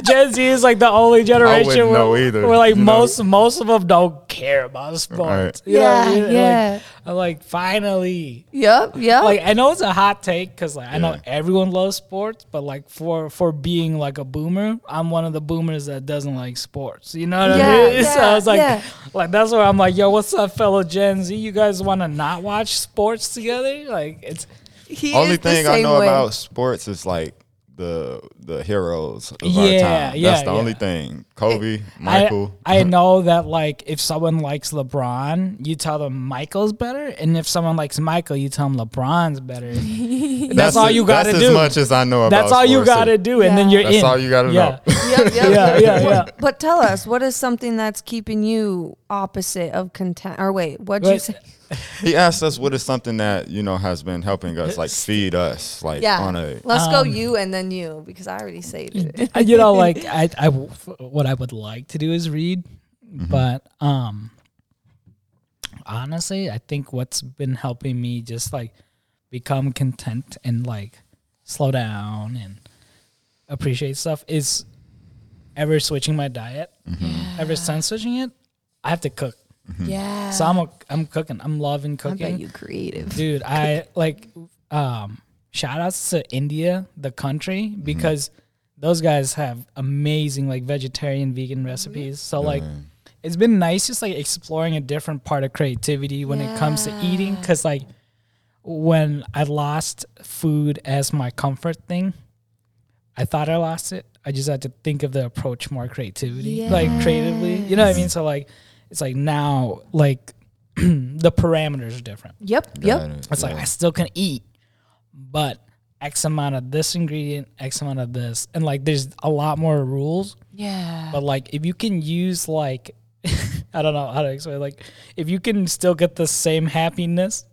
Gen Z is like the only generation wouldn't where, know where like you know? most most of them don't care about sports. You know what I Yeah. Like, yeah. I'm like finally. Yep, yep. Like I know it's a hot take because like I know everyone loves sports, but like for for being like a boomer, I'm one of the boomers that doesn't like sports. You know what Yeah, I mean? So yeah, I was like, yeah. like that's where I'm like, yo, what's up, fellow Gen Z? You guys want to not watch sports together? Like it's he Only thing I know way. about sports is like the the heroes of our Yeah, time. yeah, That's the yeah. only thing. Kobe, Michael. I, I know that like if someone likes LeBron, you tell them Michael's better, and if someone likes Michael, you tell them LeBron's better. that's, all you got to do. That's as much as I know about. that's all you got to do, and then you're That's in. That's all you gotta yeah. know. Yep, yep, Yeah, yeah, yeah. But, but tell us, what is something that's keeping you opposite of content? Or wait, what'd you say? He asked us what is something that you know has been helping us, like feed us, like Yeah, on a. let's go Um, you and then you because I already saved it. You know, like I, I, what I would like to do is read, but um, honestly, I think what's been helping me just like become content and like slow down and appreciate stuff is ever switching my diet. Ever since switching it, I have to cook. Yeah. So I'm a, I'm cooking. I'm loving cooking. I cooking. bet you creative. dude i like um shout outs to india the country because those guys have amazing like vegetarian vegan recipes. So like it's been nice just like exploring a different part of creativity when it comes to eating because like when i lost food as my comfort thing i thought i lost it. I just had to think of the approach more creativity like creatively. You know what i mean? So like it's like now like the parameters are different Yep, yep. It, it's like. I still can eat, but X amount of this ingredient, X amount of this, and like there's a lot more rules. Yeah. But like if you can use like I don't know how to explain. Like if you can still get the same happiness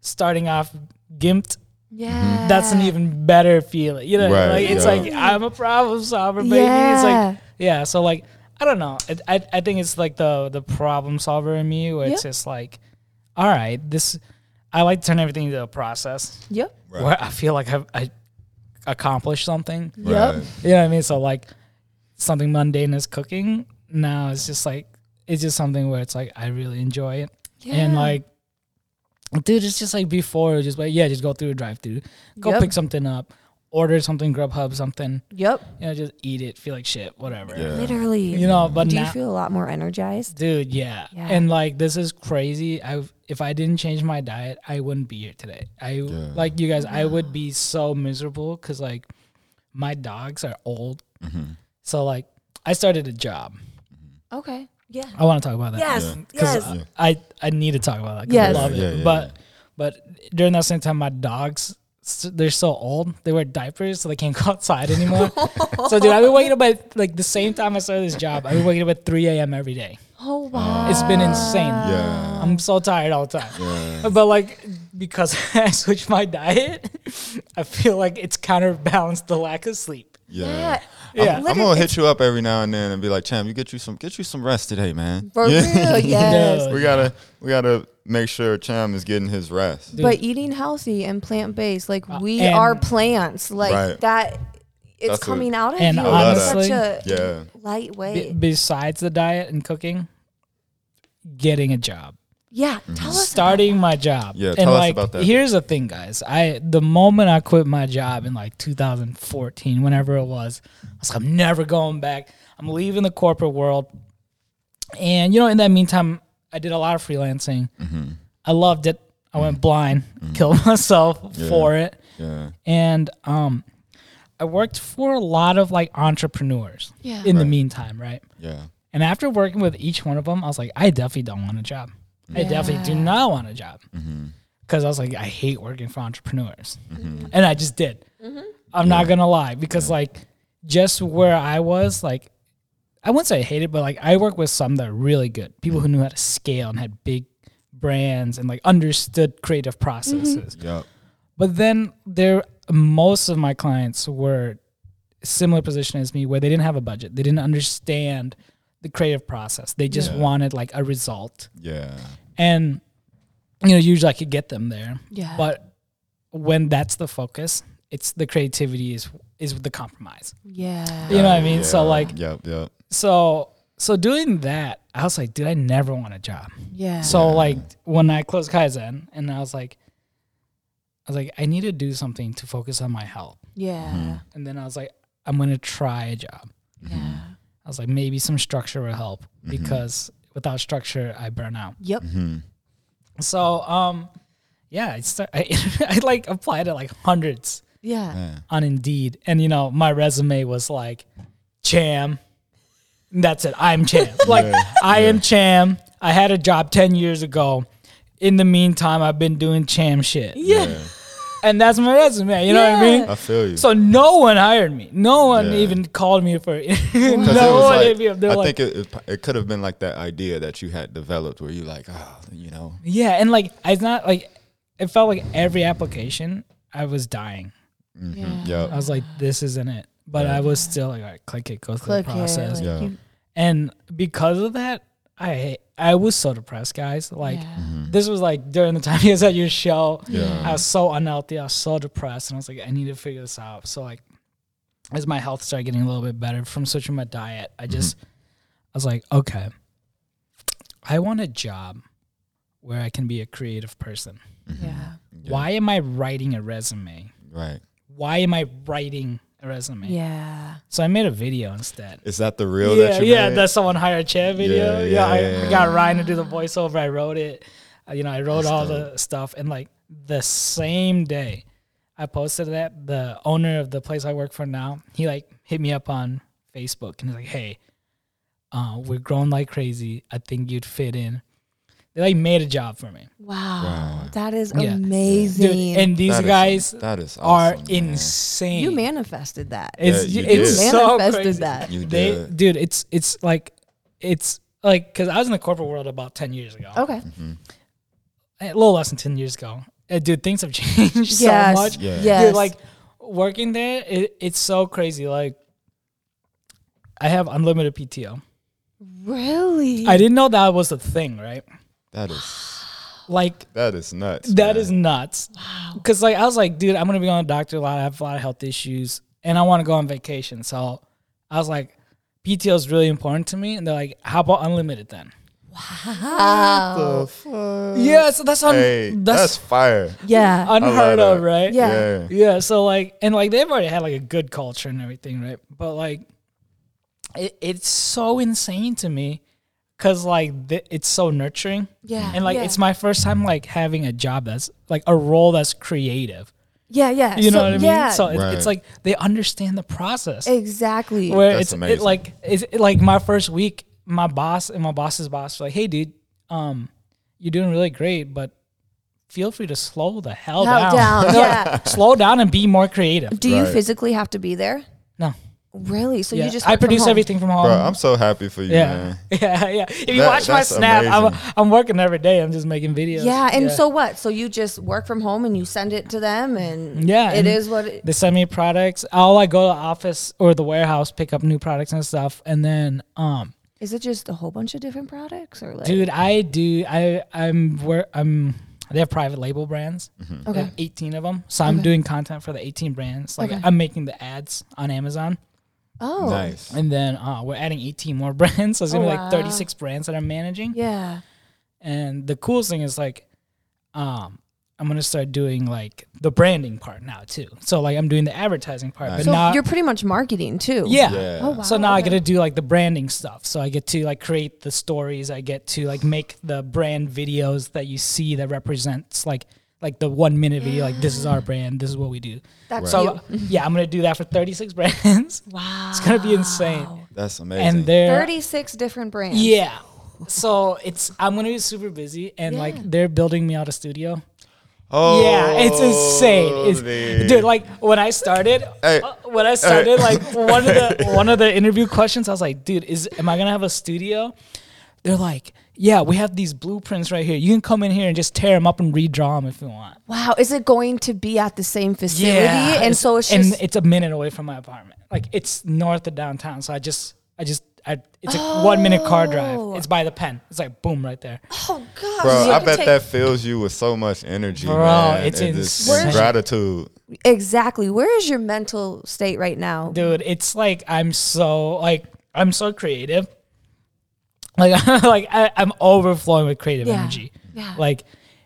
starting off gimped, Yeah. that's an even better feeling. You know, Right, like it's yeah. like I'm a problem solver, baby. It's like yeah. So like I don't know. It, I I think it's like the the problem solver in me, where it's Yep. just like, all right, this. I like to turn everything into a process Yep. where I feel like I've I accomplished something. Yep. Right. You know what I mean? So like something mundane as cooking. Now it's just like it's just something where it's like I really enjoy it. And Yeah. like dude, it's just like before it was just like yeah, just go through a drive through. Go Yep. pick something up, order something, Grubhub something, Yep. you know, just eat it, feel like shit, whatever. Yeah. Literally. You know, but Do you now feel a lot more energized? Dude, yeah. Yeah. And like this is crazy. I if I didn't change my diet, I wouldn't be here today. I like you guys, I would be so miserable cuz like my dogs are old. Mm-hmm. So like I started a job. Okay. Yeah. I want to talk about that. Yes. Cuz Yes. I I need to talk about that cuz Yes. I love it. Yeah, yeah, but but during that same time my dogs s- they're so old. They wear diapers, so they can't go outside anymore. so, dude, I've been waking up at like the same time I started this job. I've been waking up at 3 a.m. every day. Oh wow. It's been insane. Yeah. I'm so tired all the time. Yeah. But like because I switched my diet, I feel like it's counterbalanced the lack of sleep. Yeah. Yeah. I'm, I'm gonna hit you up every now and then and be like, Cham, you get you some get you some rest today, man. For Yeah. real, yes. Dude. we gotta we gotta make sure Cham is getting his rest. Dude. But eating healthy and plant based, like uh, we and- are plants, like Right. that. It's That's a- coming out of And you in honestly- such a Yeah. light Be- way. besides the diet and cooking, getting a job. Yeah, tell us. starting my job. Yeah, and tell us like, about that. Here's the thing, guys. I the moment I quit my job in like 2014, whenever it was, I was like, I'm never going back. I'm leaving the corporate world. And you know, in that meantime, I did a lot of freelancing. Mm-hmm. I loved it. I went blind, killed myself for it, Yeah. and um, I worked for a lot of like entrepreneurs. Yeah. In the meantime, right? Yeah. And after working with each one of them, I was like, I definitely don't want a job. I definitely do not want a job. Mm-hmm. Because I was like, I hate working for entrepreneurs. Mm-hmm. And I just did. Mm-hmm. I'm not going to lie. Because, like, just where I was, like, I wouldn't say I hated, but like, I worked with some that are really good. People who knew how to scale and had big brands and like understood creative processes. Mm-hmm. Yep. But then there, most of my clients were similar position as me, where they didn't have a budget. They didn't understand the creative process. They just Yeah. wanted like a result, Yeah. and you know, usually I could get them there. Yeah. But when that's the focus, it's the creativity is is the compromise. yeah. You know what I mean? So like, Yep. Yep. so so doing that, I was like, dude, I never want a job. Yeah. So like when I closed Kaizen, and I was like, I was like, I need to do something to focus on my health. yeah. Mm-hmm. And then I was like, I'm gonna try a job. Yeah. I was like, maybe some structure will help because without structure, I burn out. Yep. Mm-hmm. So, um, yeah, I, start, I, I like applied to like hundreds Yeah. Yeah. on Indeed, and you know, my resume was like, Cham. That's it. I'm Cham. Like Yeah, I am Cham. I had a job ten years ago. In the meantime, I've been doing Cham shit. Yeah. And that's my resume. You know what I mean? I feel you. So no one hired me. No one Yeah. even called me for it. 'Cause it no was one like- hit me I like, think it, it, it could have been like that idea that you had developed where you like, oh, you know, yeah, and like it's not like it felt like every application I was dying. Mm-hmm. Yeah. yep. I was like, this isn't it. But I was still like, all right, click it, go through Click the it. process. Like Yeah. And because of that, I I was so depressed, guys. Like yeah. Mm-hmm. this was like during the time you was at your show. Yeah. I was so unhealthy. I was so depressed, and I was like, I need to figure this out. So like, as my health started getting a little bit better from switching my diet, I mm-hmm. just I was like, okay, I want a job where I can be a creative person. Mm-hmm. Yeah. Yeah. Why am I writing a resume? Right. Why am I writing a resume? Yeah. So I made a video instead. Is that the real yeah, that you yeah, made? the someone hired Cham video. Yeah, Yeah, yeah, I, yeah, I got. Ryan to do the voiceover. I wrote it. Uh, you know, I wrote That's all dope. the stuff, and like the same day I posted that, the owner of the place I work for now, he like hit me up on Facebook and he's like, "Hey, uh, we're growing like crazy. I think you'd fit in." They like made a job for me, Wow. Wow. That is Yeah. amazing. dude. And these That is- guys that is are man. insane. you manifested that. It's Yeah, you it's did. so Manifested crazy. that. You they, dude, it's it's like it's like because I was in the corporate world about ten years ago. Okay. a little less than 10 years ago. Uh, dude, things have changed Yes. so much. Yeah. Yes. Dude, like working there, it, it's so crazy. Like, I have unlimited PTO. really? I didn't know that was a thing, right? That is Like, that is nuts. that man. is nuts. Because, like, I was like, dude, I'm going to be on a doctor a lot. I have a lot of health issues and I want to go on vacation. So I was like, PTO is really important to me, and they're like, "How about unlimited then?" Wow. Yeah, so that's un- Hey, that's, that's, fire. Yeah. unheard of, right? Yeah. Yeah. Yeah, so like, and like they've already had like a good culture and everything, right? But like, it, it's so insane to me because like th- it's so nurturing. Yeah, and like yeah. it's my first time like having a job that's like a role that's creative. Yeah, yeah. You know So- what I mean? Yeah. So it, Right. it's like they understand the process. exactly. Where That's it's it, amazing. like it's it, like my first week, my boss and my boss's boss were like, "Hey, dude, um, you're doing really great, but." Feel free to slow the hell Hell down. down, They're yeah. slow down and be more creative. Do you physically have to be there? No. Really? So Yeah. you just I work from produce everything from home. Bro, I'm so happy for you, yeah. man. yeah, yeah. If you That- watch my that's snap, I'm. I'm working every day. I'm just making videos. Yeah, and so what? So you just work from home and you send it to them, and Yeah, it and is what. It, they send me products. I'll like go to the office or the warehouse, pick up new products and stuff, and then um, is it just a whole bunch of different products, or like? dude, I do. I I'm where I'm. They have private label brands. They Okay. 18 of them. So I'm Okay. doing content for the 18 brands. Like Okay. I'm making the ads on Amazon, Oh, Nice. and then uh, we're adding 18 more brands. So it's gonna Oh, be wow. like 36 brands that I'm managing. Yeah. And the coolest thing is like, um, I'm gonna start doing like the branding part now too. So like I'm doing the advertising part, but So now you're pretty much marketing too. yeah. Yeah. Oh wow. So now I okay. get to do like the branding stuff. So I get to like create the stories. I get to like make the brand videos that you see that represents like like the one minute video. Like this is our brand. This is what we do. That's So you. yeah, I'm gonna do that for 36 brands. Wow. It's gonna be insane. That's amazing. And they're 36 different brands. yeah. So it's I'm gonna be super busy and Yeah. like they're building me out a studio. oh, Yeah, it's insane. It's, dude. dude, like when I started, Hey. uh, when I started, like one of the one of the interview questions, I was like, dude, is am I gonna have a studio? They're like, yeah, we have these blueprints right here. You can come in here and just tear them up and redraw them if you want. Wow. Is it going to be at the same facility? Yeah, and it's- so it's and just. it's a minute away from my apartment. Like it's north of downtown, so I just, I just, I, it's a one minute car drive. Oh. It's by the pen. It's like boom right there. oh gosh. Bro, you I bet take- that fills you with so much energy, Bro, man. it's and just insane. gratitude. Exactly. Where is your mental state right now? dude it's like i'm so like i'm so creative like like I, i'm overflowing with creative Yeah. energy Yeah. like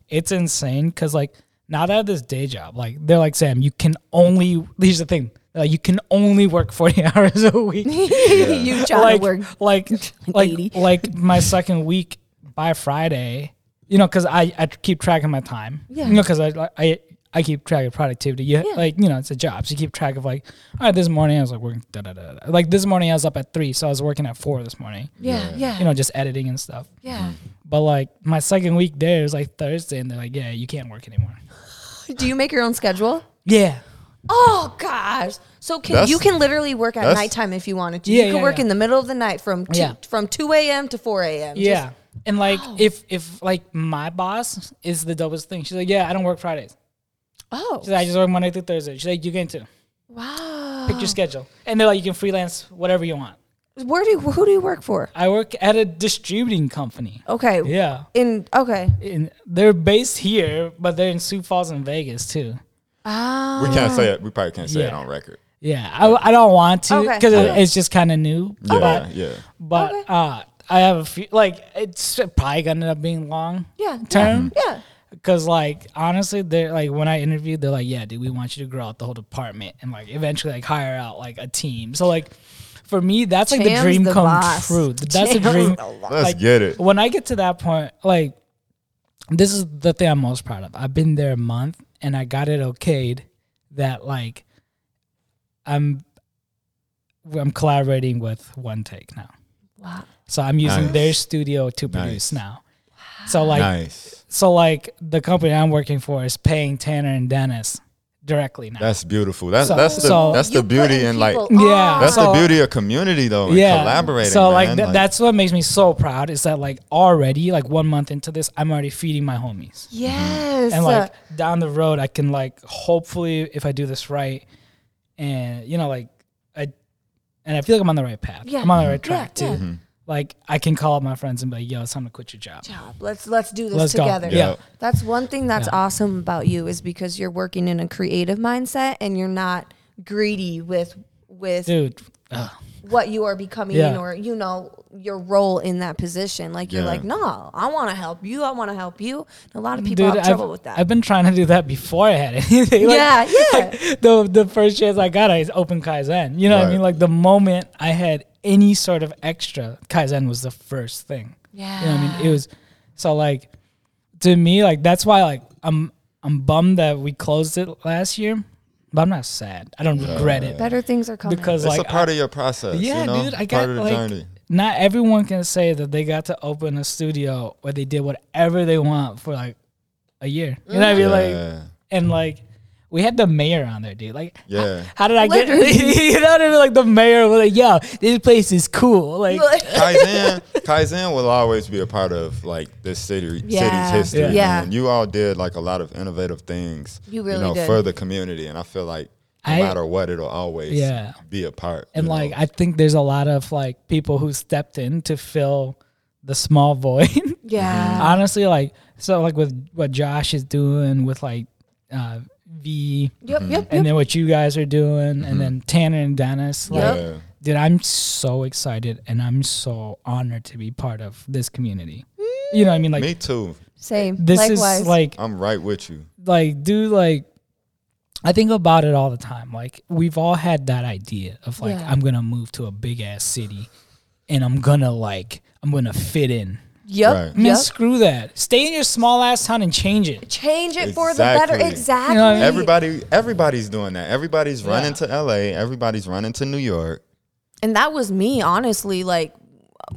it's insane because like now that i have this day job like they're like sam you can only here's the thing like you can only work 40 hours a week you try like to work. like like 80. like my second week by friday you know because I, I keep track of my time Yeah. you know because I, I I keep track of productivity. You, Yeah. Like, you know, it's a job. So you keep track of like, all right, this morning I was like working, da, da, da, da. Like this morning I was up at three. So I was working at four this morning, Yeah. Yeah. you know, just editing and stuff. yeah. Mm-hmm. But like my second week there is like Thursday and they're like, yeah, you can't work anymore. Do you make your own schedule? Yeah. Oh gosh. So can That's- you can literally work at that's- nighttime if you wanted to. Yeah, you can yeah, work yeah. in the middle of the night from two, Yeah. from two a.m. to four a.m. Just- Yeah. and like if, if like my boss is the dopest thing, she's like, yeah, I don't work Fridays. Oh. She's like, I just work Monday through Thursday. She's like, you can too. wow. Pick your schedule. And they're like, you can freelance whatever you want. Where do you, who do you work for? I work at a distributing company. Okay. Yeah. In okay. in they're based here, but they're in Sioux Falls and Vegas too. Ah. We can't say it. We probably can't say it on record. Yeah, I, I don't want to because okay. it's just kind of new. Yeah, But yeah. but Okay. uh, I have a few like it's probably gonna end up being long Yeah. term. Yeah. Because like honestly, they're like when I interviewed, they're like, yeah, dude, we want you to grow out the whole department and like eventually like hire out like a team. So like for me, that's like the dream the come boss. true. That's the Cham's dream. the Let's like, get it. when I get to that point, like this is the thing I'm most proud of. I've been there a month and I got it okayed that like I'm I'm collaborating with One Take now. Wow. So I'm using Nice. their studio to produce Nice. now. So like nice. So like the company I'm working for is paying Tanner and Dennis directly now. That's beautiful. That's So- that's the so- that's the beauty putting in like Yeah. that's So- the beauty of community though. yeah, collaborating. So like, man. th- that's what makes me so proud is that like already like one month into this, I'm already feeding my homies. Yes. and like down the road i can like hopefully if i do this right and you know like i and i feel like i'm on the right path Yeah. i'm on the right Yeah, track too yeah. Mm-hmm. Like i can call up my friends and be like yo it's time to quit your job job. Let's let's do this Let's go. together. Yeah. That's one thing that's Yeah. awesome about you is because you're working in a creative mindset and you're not greedy with with dude ugh. what you are becoming Yeah. or you know your role in that position. Like you're Yeah. like, no, I want to help you. I want to help you. And a lot of people have I've, trouble with that. I've been trying to do that before I had anything. Like, yeah, yeah. the the first chance I got, I opened Kaizen. You know what I Right. mean? Like the moment I had any sort of extra, Kaizen was the first thing. yeah. You know what I mean? It was so like to me, like that's why like I'm I'm bummed that we closed it last year, but I'm not sad. I don't regret it Better things are coming. because It's like a part of your process. yeah, you know? dude, I part got of the like journey. not everyone can say that they got to open a studio where they did whatever they want for like a year. You know what I mean? Like and like we had the mayor on there, dude. Like, Yeah. how did I get? You know what I mean? Like the mayor was like, "Yo, this place is cool." Like, Kaizen, Kaizen will always be a part of like this city Yeah. city's history. Yeah. Yeah. And you all did like a lot of innovative things. You really you know, did. for the community, and I feel like no I- matter what, it'll always Yeah. be a part. and you know? like I think there's a lot of like people who stepped in to fill the small void. yeah. Honestly, like so, like with what Josh is doing with like uh, V, Yep, yep, yep. and then what you guys are doing, and then mm-hmm. Tanner and Dennis. Like, Yep. yeah. dude, I'm so excited and I'm so honored to be part of this community. Mm. You know what I mean? Like Me too. Same. this Likewise. is like I'm right with you. like dude like I think about it all the time. Like we've all had that idea of like Yeah. I'm gonna move to a big ass city and I'm gonna like I'm gonna fit in. Yep. Right. Man, Yep. screw that. Stay in your small ass town and change it. Change it for the better. Exactly. Exactly. You know I mean? Everybody, everybody's doing that. Everybody's running Yeah. to LA. Everybody's running to New York. And that was me, honestly. Like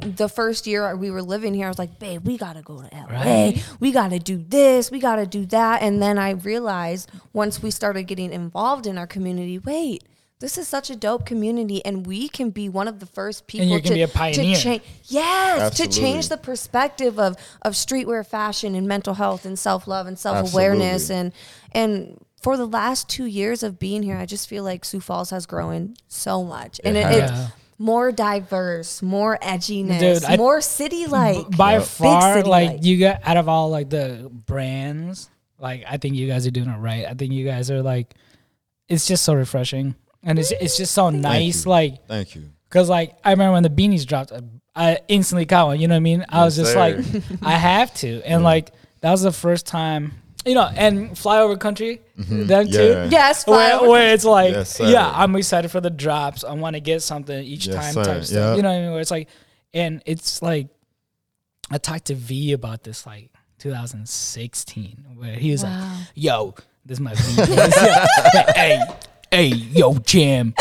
the first year we were living here, I was like, babe, we gotta go to LA. Right. We gotta do this. We gotta do that. And then I realized once we started getting involved in our community, wait. This is such a dope community, and we can be one of the first people you can to, be a pioneer. to change. Yes, to change the perspective of of streetwear fashion and mental health and self love and self awareness Absolutely. and and for the last two years of being here, I just feel like Sioux Falls has grown so much, and it, has. it's Yeah. more diverse, more edginess, Dude, I- more city like. By Big far, city like like. you got out of all like the brands, like I think you guys are doing it right. I think you guys are like it's just so refreshing. And it's it's just so nice, you. like Thank you. Cause like I remember when the beanies dropped, I, I instantly got one. You know what I mean? I was Yes, just sir. like, I have to, and like that was the first time, you know. And flyover country, mm-hmm. them Yeah. too. yes, Where, where it's like, Yes, yeah, I'm excited for the drops. I want to get something each Yes, time sir. type stuff. Yeah. You know what I mean? Where it's like, and it's like, I talked to V about this like 2016, where he was Wow. like, "Yo, this is my V. hey, hey, yo, Jam."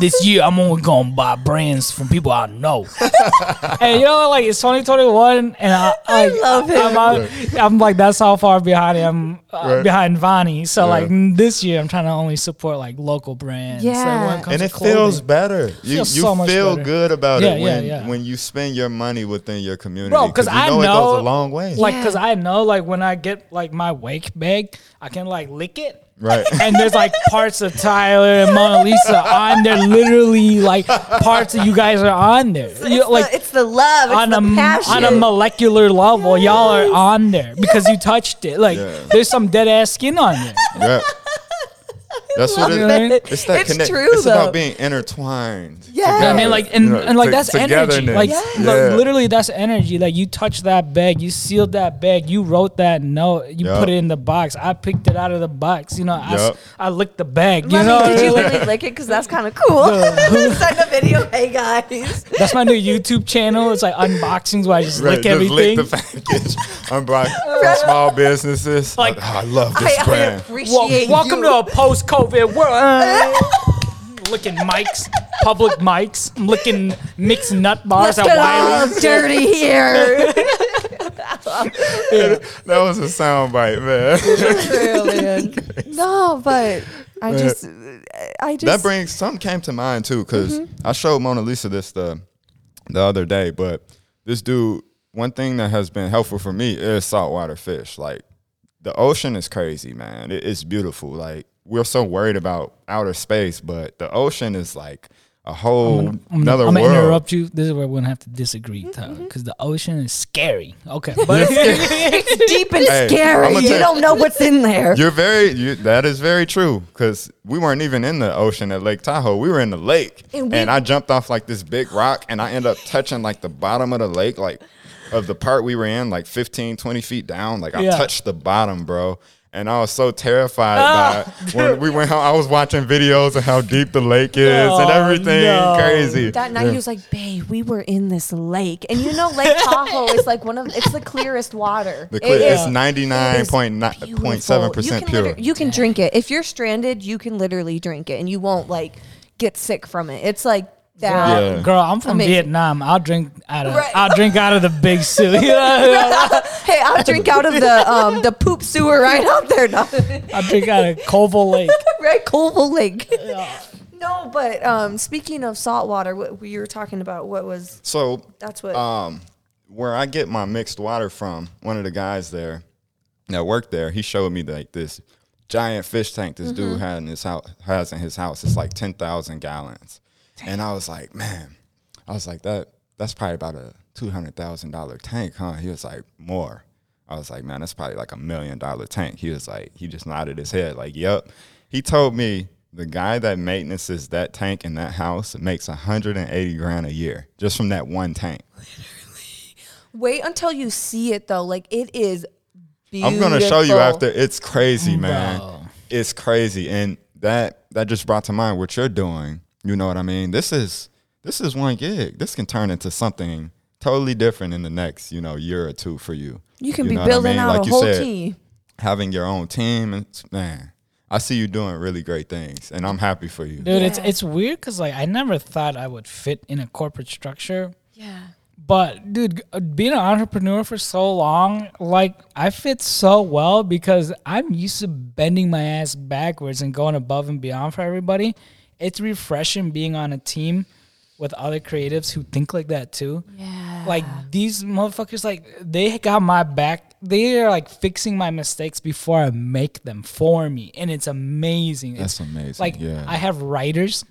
This year, I'm only gonna buy brands from people I know. and you know, like it's 2021, and I, I love him. I'm, out- I'm like that's how far behind I'm uh, Right. behind Vonnie. So Yeah. like this year, I'm trying to only support like local brands. Like, Yeah. when it comes and to it feels clothing. better. You Feels you so much feel better. good about Yeah, it yeah, when yeah. when you spend your money within your community. Bro, 'cause you I know, it know- goes a long way. like Yeah. because I know like when I get like my wake bag, I can like lick it. Right. and there's like parts of Tyler and Mona Lisa on there. Literally, like parts of you guys are on there. You- It's, like the, it's the love, it's on the a passion. on a molecular level, y'all are on there because you touched it. Like Yeah. there's some dead ass skin on there. yeah. That's what You it know what I mean? is. It's that It's connect. true, it's though. about being intertwined. Yeah. You know what I mean, like and, You know, and like to- that's energy. Like, Yes. like, Yeah. literally, that's energy. Like you touched that bag, you sealed that bag, you wrote that note, you Yup. put it in the box. I picked it out of the box. You know, I, s- Yup. I licked the bag. You Let know, me, did you Like, really lick it? Because that's kind of cool. Send a video. Hey guys. that's my new YouTube channel. It's like unboxings where I just Right, lick just everything. lick the package. Unbox from small businesses. Like- Like, oh, I love this I, I brand. appreciate Wel- welcome you. to a post-COVID world. licking mics, public mics. I'm licking mixed nut bars Let's at get all Wiley's. dirty here. that was a sound bite, man. no, but I just, I just. that brings something came to mind too because mm-hmm. I showed Mona Lisa this the the other day. But this dude, one thing that has been helpful for me is saltwater fish. Like the ocean is crazy, man. It, it's beautiful. Like we're so worried about outer space, but the ocean is like a whole I'm gonna, another I'm gonna world. interrupt you. This is where we're gonna have to disagree, Mm-hmm. because the ocean is scary. Okay, but It's deep and Hey, scary. You don't know what's in there. You're very. You, that is very true. Because we weren't even in the ocean at Lake Tahoe. We were in the lake, And and, I jumped off like this big rock, and I end up touching like the bottom of the lake, like of the part we were in, like 15, 20 feet down. Like I Yeah. touched the bottom, bro. And I was so terrified Ah. by it. when we went home. I was watching videos of how deep the lake is and everything. no. Crazy. That night he was like, "Babe, we were in this lake, and you know Lake Tahoe is like one of it's the clearest water. The clear, is it's ninety nine point nine beautiful. point seven You percent pure. liter- You can drink it if you're stranded. You can literally drink it, and you won't like get sick from it. It's like that. Yeah. girl, I'm from Amazing. Vietnam. I'll drink out of Right. I'll drink out of the big sewer. Hey, I'll drink out of the um the poop sewer right out there. No. I'll drink out of Koval Lake. right, Colville Lake. No, but um, speaking of salt water, what we were talking about, what was So that's what um, where I get my mixed water from, one of the guys there that worked there, he showed me like this giant fish tank this dude had in his house has in his house. It's like ten thousand gallons, and I was like, man, I was like that. That's probably about a two hundred thousand dollar tank, huh? He was like, more. I was like, man, that's probably like a million dollar tank. He was like, he just nodded his head, like, yep. He told me the guy that maintenances that tank in that house makes 180 grand a year just from that one tank. Wait until you see it though. Like it is. I'm gonna show you after. It's crazy, man. Bro. It's crazy, and that that just brought to mind what you're doing. You know what I mean? This is this is one gig. This can turn into something totally different in the next you know year or two for you. You can You be know what I building mean? out Like a you whole said, team. Having your own team, and man, I see you doing really great things, and I'm happy for you. Dude, it's Yeah. it's weird because like I never thought I would fit in a corporate structure. Yeah. But dude, uh, being an entrepreneur for so long, like I fit so well because I'm used to bending my ass backwards and going above and beyond for everybody. It's refreshing being on a team with other creatives who think like that too. Yeah. Like these motherfuckers, like they got my back. They are like fixing my mistakes before I make them for me, and it's amazing. That's It's amazing, Like yeah. I have writers.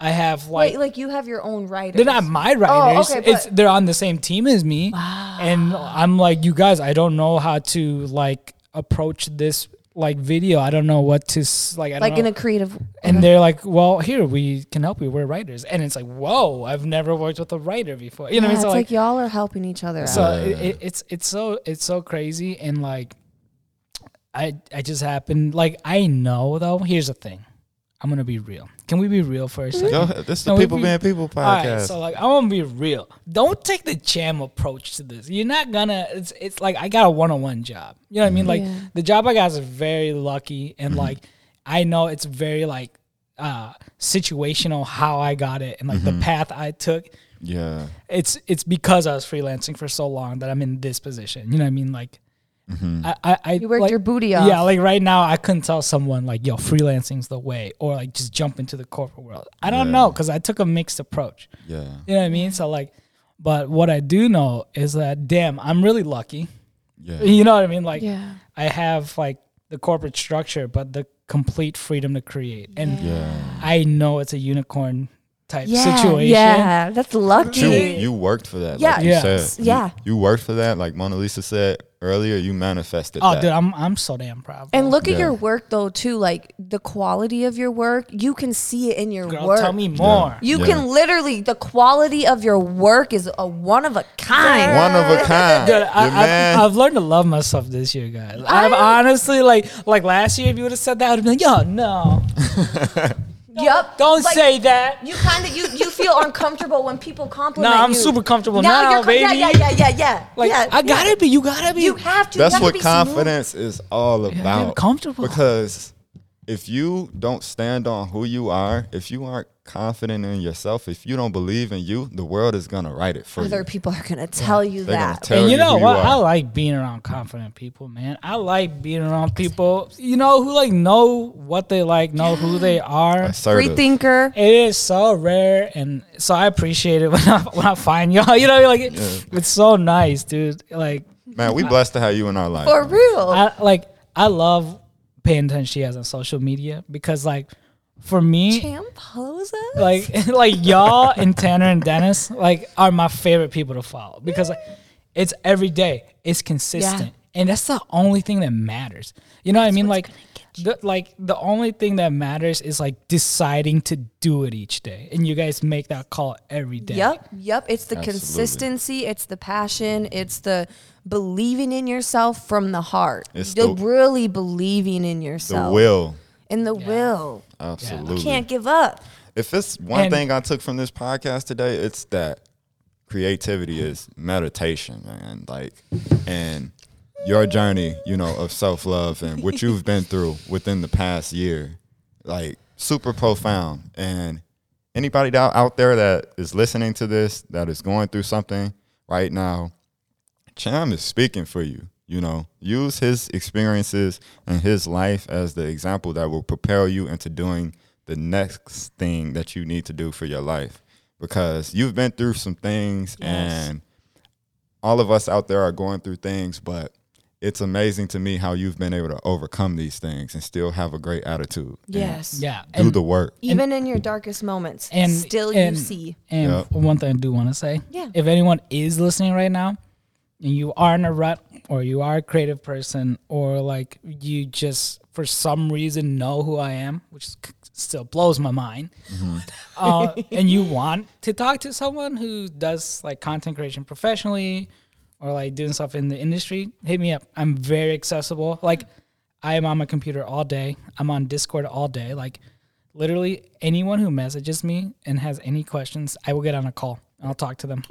I have like Wait, like you have your own writers. they're not my oh, writers. Oh, okay, it's but- they're on the same team as me. And I'm like, you guys, I don't know how to like approach this like video. I don't know what to s- like. I don't like in a creative. and they're like, well, here we can help you. We're writers, and it's like, whoa, I've never worked with a writer before. You know, yeah, what I it's mean? like, y'all are helping each other so out. it, it, it's it's so it's so crazy and like i i just happened like i know though here's the thing i'm gonna be real can we be real for a second Go ahead. This is the No, we- People we- Being People all right, so like I want to be real. Don't take the jam approach to this. You're not gonna. It's it's like I got a one on one job. You know what I mean? Like Yeah. the job I got is very lucky, Mm-hmm. and like I know it's very like uh situational how I got it and like Mm-hmm. the path I took. yeah. It's it's because I was freelancing for so long that I'm in this position. You know what I mean? Like. Mm-hmm. I, I, I You worked like- your booty off. Yeah, like right now, I couldn't tell someone like, "Yo, freelancing's the way," or like just jump into the corporate world. I don't Yeah. know because I took a mixed approach. Yeah. You know what I mean? So like, but what I do know is that damn, I'm really lucky. Yeah. You know what I mean? Like, Yeah. I have like the corporate structure, but the complete freedom to create, and Yeah. I know it's a unicorn type Yeah, situation. Yeah, that's lucky. You, you worked for that. Yeah. Like you Yeah. said. You- Yeah. You, worked for that. Like Mona Lisa said earlier, you manifested Oh, that. dude, I'm I'm so damn proud. And bro. look at your work though too, like the quality of your work. You can see it in your girl, work. tell me more. You Yeah. can literally the quality of your work is a one of a kind. One of a kind. Dude, Your I, man. I've, I've learned to love myself this year, guys. I've honestly like like last year. If you would have said that, I'd have been like, "Yo, no, Yup. don't Like, say that." You kind of you you feel uncomfortable when people compliment Nah, I'm you. super comfortable Now now, you're baby. Yeah, yeah, yeah, yeah, yeah. Like yeah, I gotta yeah. be. You gotta be. You have to. you what be smooth. confidence is all about. be comfortable. Because if you don't stand on who you are, if you aren't confident in yourself, if you don't believe in you, the world is gonna write it for Other you. Other people are gonna tell you They're that. tell and you you know what? you I like being around confident people, man. I like being around people, you know, who like know what they like, know who they are. Assertive. Free thinker. It is so rare, and so I appreciate it when I when I find y'all. You know, like it, it's so nice, dude. Like Man, we blessed to have you in our life. For real. I like I love paying attention she has on social media because like for me, Champ follows us. like like y'all and Tanner and Dennis like are my favorite people to follow because like, it's every day, it's consistent, and that's the only thing that matters. You know what I mean? Like, the, like the only thing that matters is like deciding to do it each day, and you guys make that call every day. Yep, yep. It's the Absolutely. consistency, it's the passion, it's the believing in yourself from the heart. It's the, the- really believing in yourself. The will. And the will. Absolutely. You can't give up. If it's one And- thing I took from this podcast today, it's that creativity is meditation, man. Like, and your journey, you know, of self love and what you've been through within the past year, like, super profound. And anybody that out there that is listening to this, that is going through something right now, Cham is speaking for you. You know, use his experiences and his life as the example that will propel you into doing the next thing that you need to do for your life. Because you've been through some things, and all of us out there are going through things, but it's amazing to me how you've been able to overcome these things and still have a great attitude. and Yes. Yeah, Do and- the work. Even in your darkest moments, and still and, you see. And Yep. one thing I do want to say, Yeah. if anyone is listening right now, and you are in a rut, or you are a creative person, or like you just for some reason know who I am, which still blows my mind, uh, and you want to talk to someone who does like content creation professionally, or like doing stuff in the industry, hit me up. I'm very accessible. Like I am on my computer all day. I'm on Discord all day. Like literally anyone who messages me and has any questions, I will get on a call and I'll talk to them.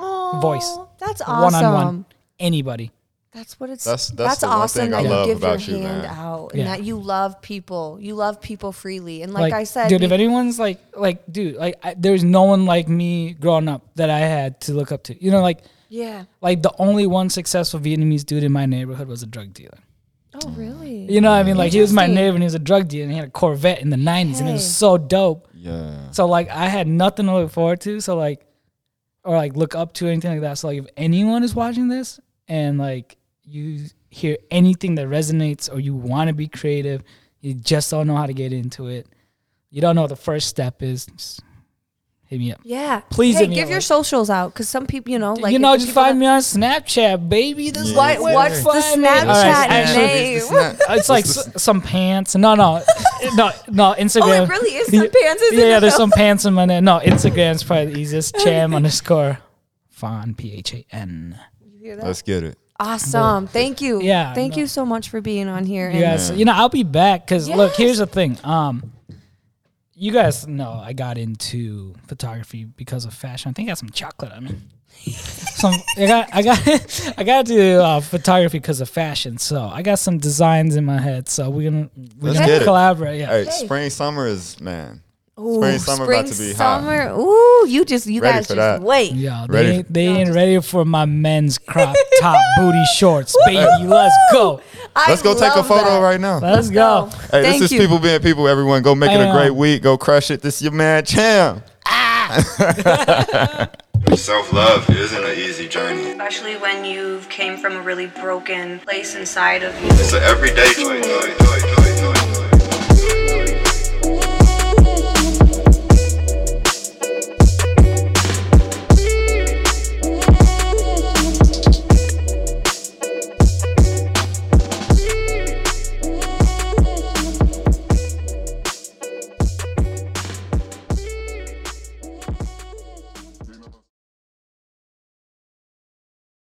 Voice. Oh, That's One awesome. on one. Anybody. That's what it's. That's- That's, that's the awesome thing that I you love give about your you, hand man. out Yeah. and that you love people. You love people freely, and like, I said, dude, we- if anyone's like, like, dude, like, I, there's no one like me growing up that I had to look up to. You know, like, yeah. like the only one successful Vietnamese dude in my neighborhood was a drug dealer. Oh, really? You know what I mean? Like, he was my neighbor and he was a drug dealer and he had a Corvette in the 90s and it was so dope. Yeah. So like I had nothing to look forward to. So like, or like look up to anything like that. So like if anyone is watching this and like you hear anything that resonates or you want to be creative, you just don't know how to get into it. You don't know what the first step is. Just hit me up. Yeah. Please hey, hit me give up, your socials out because some people, you know, like you know, just find that- me on Snapchat, baby. This Yeah. What? What- What's the Find me. Snapchat All right, actually, name? It's not- It's like s- some pants. No, no, no, no. Instagram. Oh, it really is some pants. Isn't yeah, yeah, there's some pants in my name. No, Instagram's probably the easiest. Cham underscore Phan P H A N. You hear that? Let's get it. Awesome. Thank you. Yeah, Thank no. you so much for being on here. You and- guys, you know, I'll be back because look, here's the thing. Um, you guys know I got into photography because of fashion. I think I got some chocolate on me. some I got I got I got to uh, photography because of fashion. So I got some designs in my head. So we're gonna we're Let's gonna get it. collaborate. Yeah. Hey, Hey. spring summer is man. Ooh, Spring, summer about to be hot. Ooh, you just you Ready guys just that. wait. Yeah, they Ready ain't, they No, ain't just- ready for my men's crop top booty shorts, baby. Let's go. I Let's go take a photo that. right now. Let's go. Hey, Thank this is you. people being people. Everyone, go make it a Damn. great um, week. Go crush it. This is your man Cham. Ah! Self love isn't an easy journey. Especially when you came from a really broken place inside of you. It's an everyday joy. joy, joy, joy, joy.